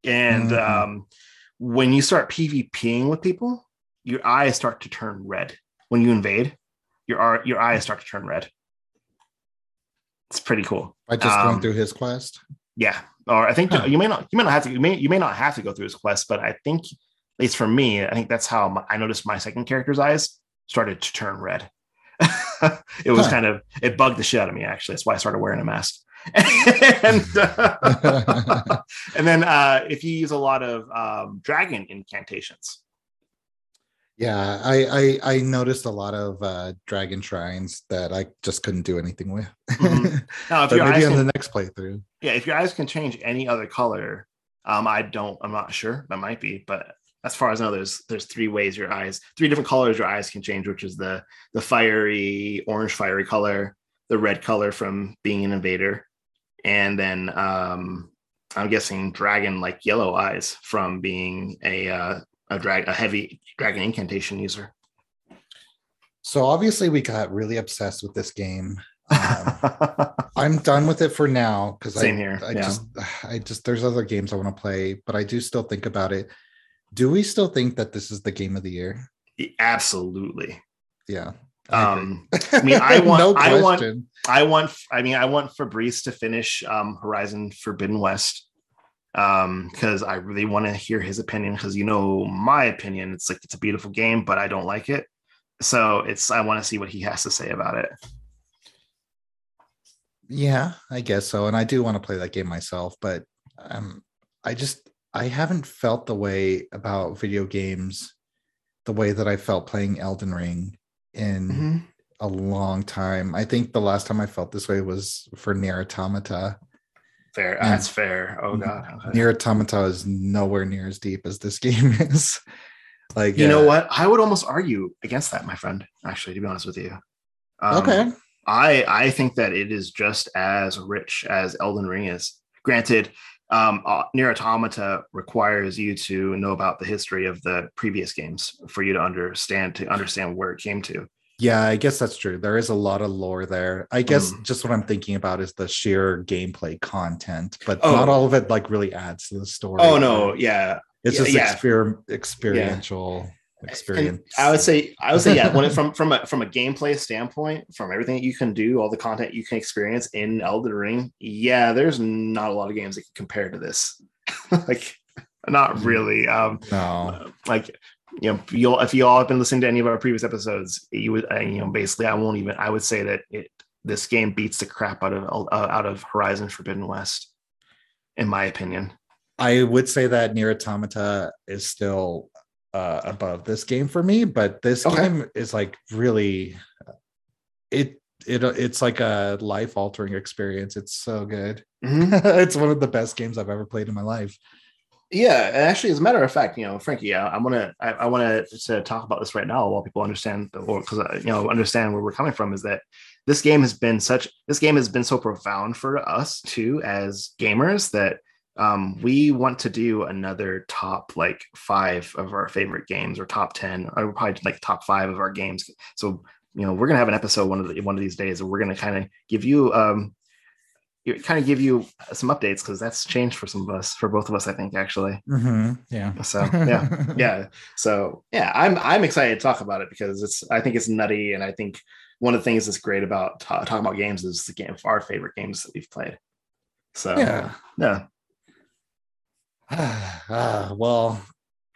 And Mhm. um, when you start pvping with people your eyes start to turn red. When you invade your your eyes start to turn red. It's pretty cool. By just going Um, through his quest. yeah, or I think Huh. you may not you may not have to you may you may not have to go through his quest, but I think at least for me, I think that's how my, I noticed my second character's eyes started to turn red. it was Huh. kind of it bugged the shit out of me actually. That's why I started wearing a mask. and, uh, and then uh, if you use a lot of um, dragon incantations, Yeah, I, I I noticed a lot of uh dragon shrines that I just couldn't do anything with. Mhm. now if your eyes maybe on can, the next playthrough. yeah, if your eyes can change any other color, um, I don't, I'm not sure. That might be, but as far as I know, there's there's three ways your eyes, three different colors your eyes can change, which is the the fiery orange fiery color, the red color from being an invader, and then um, I'm guessing dragon like yellow eyes from being a uh, a drag a heavy dragon incantation user. So obviously we got really obsessed with this game. Um, I'm done with it for now because I, here, I yeah. just I just there's other games I want to play, but I do still think about it. Do we still think that this is the game of the year? Absolutely. Yeah. I. Um, I mean, I want- no I want- question. I want, I mean, I want Fabrice to finish um, Horizon Forbidden West um, because I really want to hear his opinion. Because you know my opinion, it's like it's a beautiful game, but I don't like it. So it's I want to see what he has to say about it. Yeah, I guess so. And I do want to play that game myself, but um, I just I haven't felt the way about video games the way that I felt playing Elden Ring in Mm-hmm. a long time. I think the last time I felt this way was for NieR Automata. Fair, Yeah. that's fair. Oh god, Okay. NieR Automata is nowhere near as deep as this game is. like you know uh, what? I would almost argue against that, my friend. Actually, to be honest with you. Um, okay. I I think that it is just as rich as Elden Ring is. Granted, um, uh, NieR Automata requires you to know about the history of the previous games for you to understand to understand where it came to. Yeah, I guess that's true. There is a lot of lore there. I guess Mm. just what I'm thinking about is the sheer gameplay content, but Oh. not all of it like really adds to the story. Oh no, yeah, it's yeah, just yeah. exper- experiential And experience. I would say I would say yeah. When it, from from a from a gameplay standpoint, from everything that you can do, all the content you can experience in Elden Ring, yeah, there's not a lot of games that can compare to this. like not really. Um, No. like you know, you'll if you all have been listening to any of our previous episodes, you would uh, you know basically I won't even I would say that it this game beats the crap out of uh, out of Horizon Forbidden West, in my opinion. I would say that NieR Automata is still uh, above this game for me, but this Okay. game is like really it it it's like a life altering experience. It's so good. it's one of the best games I've ever played in my life. Yeah, actually, as a matter of fact, you know, Frankie, I, want to, I, want to talk about this right now while people understand, the- or because you know, understand where we're coming from. Is that this game has been such, this game has been so profound for us too as gamers that um, we want to do another top like five of our favorite games, or top ten, or probably like top five of our games. So you know, we're gonna have an episode one of the, one of these days, and we're gonna kind of give you um kind of give you some updates because that's changed for some of us, for both of us, I think, actually. Yeah. So yeah, yeah. So yeah, I'm I'm excited to talk about it because it's I think it's nutty, and I think one of the things that's great about ta- talking about games is the game our favorite games that we've played. So Yeah. yeah. Ah, well,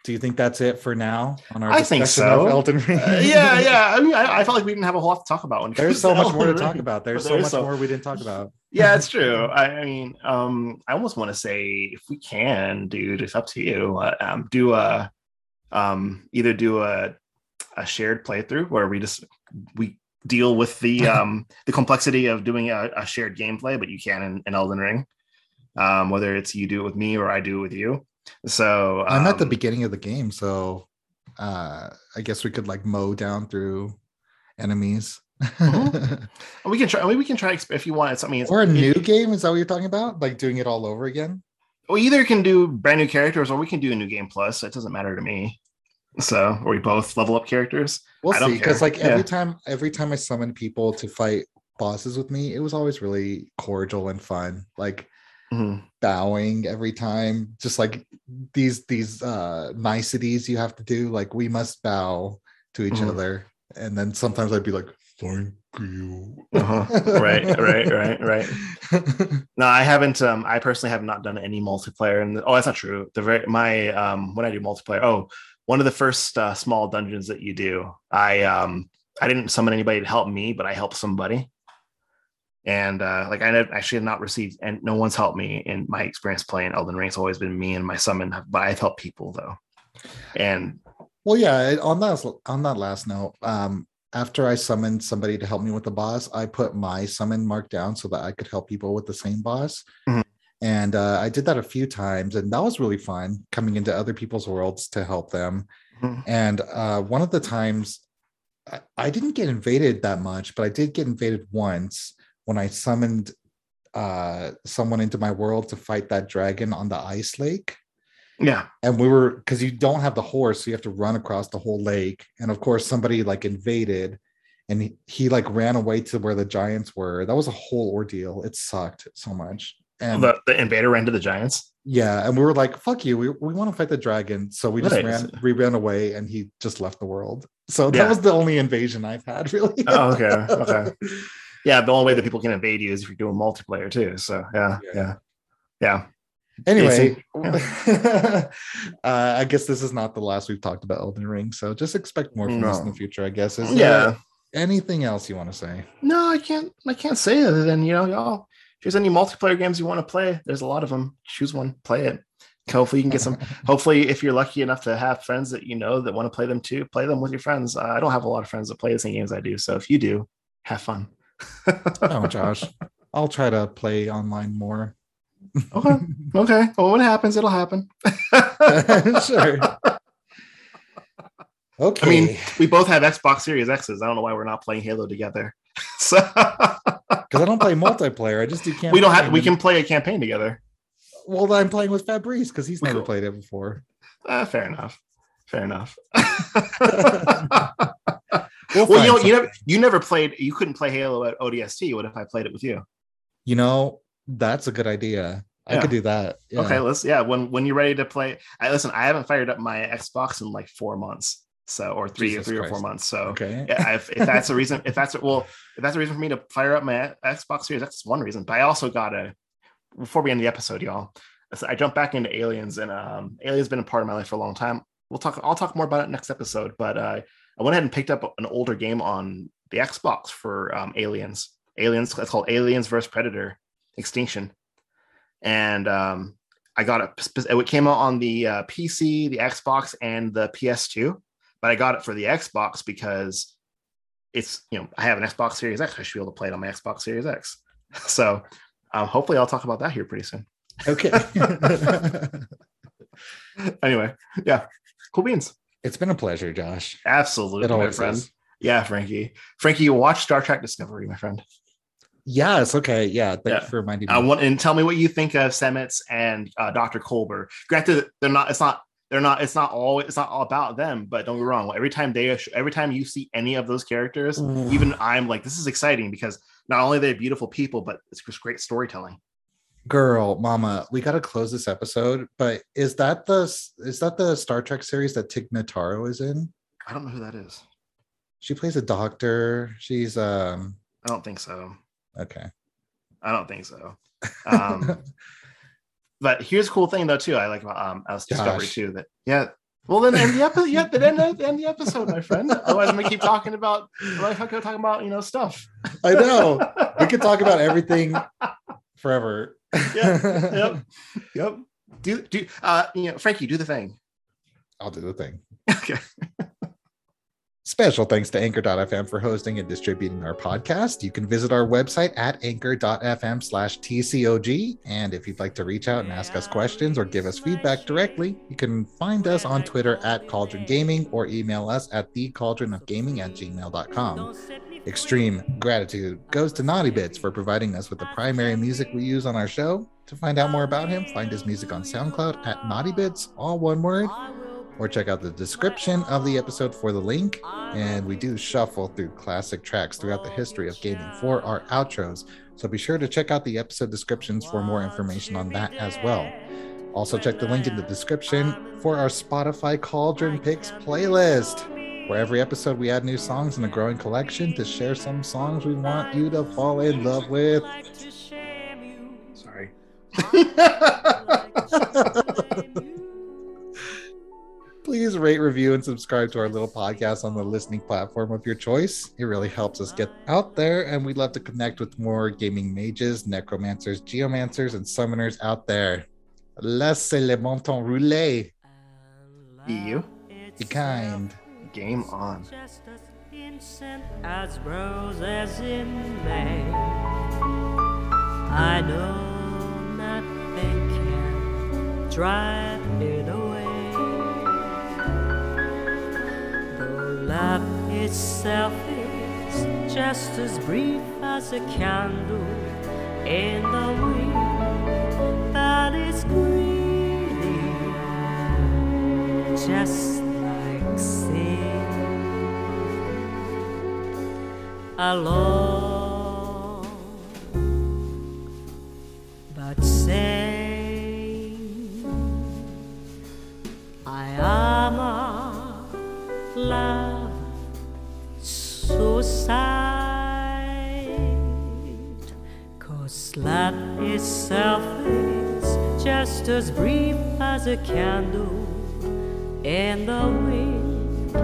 do you think that's it for now on our I think so. of Elden Ring? Uh, yeah, yeah. I mean, I, I felt like we didn't have a whole lot to talk about. When There's so much more to talk about. There's But so much so- more we didn't talk about. Yeah, it's true. I, I mean, um, I almost want to say if we can, dude, it's up to you. Uh, um, do a, um, either do a, a shared playthrough where we just we deal with the um the complexity of doing a, a shared gameplay, but you can in, in Elden Ring. Um, whether it's you do it with me or I do it with you. So I'm at the um, beginning of the game, so uh I guess we could like mow down through enemies. We can try. I mean, we can try if you want. It's, I mean, or a it- new game, is that what you're talking about? Like doing it all over again? we either can do brand new characters or we can do a new game plus. It doesn't matter to me. So, or we both level up characters. We'll I don't see. Because like every Yeah. time every time I summon people to fight bosses with me, it was always really cordial and fun. Like Mhm. bowing every time, just like these these uh niceties you have to do. Like we must bow to each Mhm. other. And then sometimes I'd be like, thank you. Uh-huh. Right, right, right, right. No, I haven't. Um, I personally have not done any multiplayer. And oh, that's not true. The very my um when I do multiplayer. Oh, one of the first uh, small dungeons that you do. I um I didn't summon anybody to help me, but I helped somebody. And uh, like I never, actually have not received, and no one's helped me in my experience playing Elden Ring. It's always been me and my summon, but I've helped people though. And Well, yeah. On that on that last note, um, after I summoned somebody to help me with the boss, I put my summon mark down so that I could help people with the same boss. Mhm. And uh, I did that a few times, and that was really fun coming into other people's worlds to help them. Mhm. And uh, one of the times, I, I didn't get invaded that much, but I did get invaded once when I summoned uh, someone into my world to fight that dragon on the ice lake yeah, and we were because you don't have the horse so you have to run across the whole lake and of course somebody like invaded and he, he like ran away to where the giants were that was a whole ordeal it sucked so much and the, the invader ran to the giants. yeah and we were like fuck you we, we want to fight the dragon so we just Right. ran we ran away and he just left the world so that Yeah. was the only invasion i've had really Oh, okay, okay. Yeah, the only way that people can invade you is if you're doing multiplayer too. So yeah, Yeah. yeah, yeah. Anyway Jason, uh, i guess this is not the last we've talked about elden ring so just expect more from us in the future i guess is yeah. anything else you want to say No, I can't. I can't say other than you know, y'all. If there's any multiplayer games you want to play, there's a lot of them. Choose one, play it. Hopefully, you can get some. Hopefully, if you're lucky enough to have friends that you know that want to play them too, play them with your friends. Uh, I don't have a lot of friends that play the same games I do, so if you do, have fun. oh josh i'll try to play online more Okay. Okay. Well, when it happens, it'll happen. sure okay I mean, we both have Xbox Series X's. I don't know why we're not playing Halo together. so because i don't play multiplayer i just do campaign we don't have. We can play a campaign together. well i'm playing with fabrice because he's never cool. played it before Uh, fair enough. Fair enough. We'll well, you know, you never, you never played. You couldn't play Halo at ODST. What if I played it with you? you know that's a good idea i could do that yeah. Okay, let's. Yeah, when when you're ready to play. I listen. I haven't fired up my Xbox in like four months. So or three Jesus or three or four months. So okay yeah, if, if that's a reason, if that's well, if that's a reason for me to fire up my Xbox Series, that's one reason. But I also got a before we end the episode, y'all. So I jumped back into Aliens, and um, Aliens been a part of my life for a long time. We'll talk. I'll talk more about it next episode. But uh, I went ahead and picked up an older game on the Xbox for um, Aliens. Aliens. It's called Aliens vs Predator Extinction, and um, I got it. It came out on the uh, PC, the Xbox, and the PS2. But I got it for the Xbox because it's you know I have an Xbox Series X. I should be able to play it on my Xbox Series X. So um, hopefully I'll talk about that here pretty soon. Okay. anyway, yeah, cool beans. It's been a pleasure, Josh. Absolutely, my friend. is. Yeah, Frankie. Frankie, watch Star Trek Discovery, my friend. Yes. Okay. Yeah. Thank Yeah. you for reminding me. I want and tell me what you think of Stamets and uh, Dr. Culber. Granted, they're not. It's not. They're not. It's not all. It's not all about them. But don't get wrong. Every time they, every time you see any of those characters, Ooh. even I'm like, this is exciting because not only they're they beautiful people, but it's just great storytelling. Girl, mama, we got to close this episode. But is that the is that the Star Trek series that Tig Notaro is in? I don't know who that is. She plays a doctor. She's um I don't think so. Okay. I don't think so. Um, but here's a cool thing though too. I like about um us discovery too that yeah. Well then end the episode. Yeah, then end, the- end the episode, my friend. Otherwise, I'm gonna keep talking about. Otherwise, I'm gonna talk about you know stuff. I know. we could talk about everything forever. Yeah, yep. Yep. Do do uh you know Frankie do the thing. I'll do the thing. Okay. Special thanks to Anchor.fm for hosting and distributing our podcast. You can visit our website at anchor.fm slash TCOG. And if you'd like to reach out and ask us questions or give us feedback directly, you can find us on Twitter at Cauldron Gaming or email us at thecauldronofgaming at gmail.com. Extreme gratitude goes to Naughty Bits for providing us with the primary music we use on our show. To find out more about him, find his music on SoundCloud at Naughty Bits, all one word, or check out the description of the episode for the link. And we do shuffle through classic tracks throughout the history of gaming for our outros. So be sure to check out the episode descriptions for more information on that as well. Also, check the link in the description for our Spotify Cauldron Picks playlist, where every episode we add new songs in a growing collection to share some songs we want you to fall in love with. Sorry. Please rate, review, and subscribe to our little podcast on the listening platform of your choice. It really helps us get out there, and we'd love to connect with more gaming mages, necromancers, geomancers, and summoners out there. Laissez le bon temps rouler. EU. Be kind. Game on. Just as innocent as roses in May. I know nothing can drive it away. Love itself is just as brief as a candle in the wind that is greedy just like sin. Alone, but sane. I am a love suicide. Cause love itself is just as brief as a candle in the wind.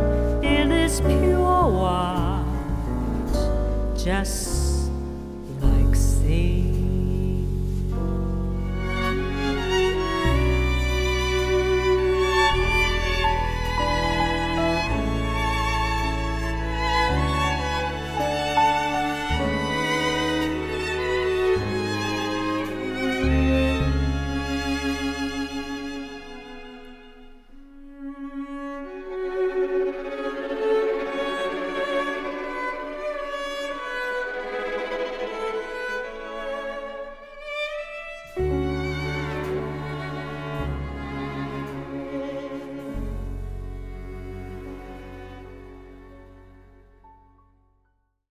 It is pure white, just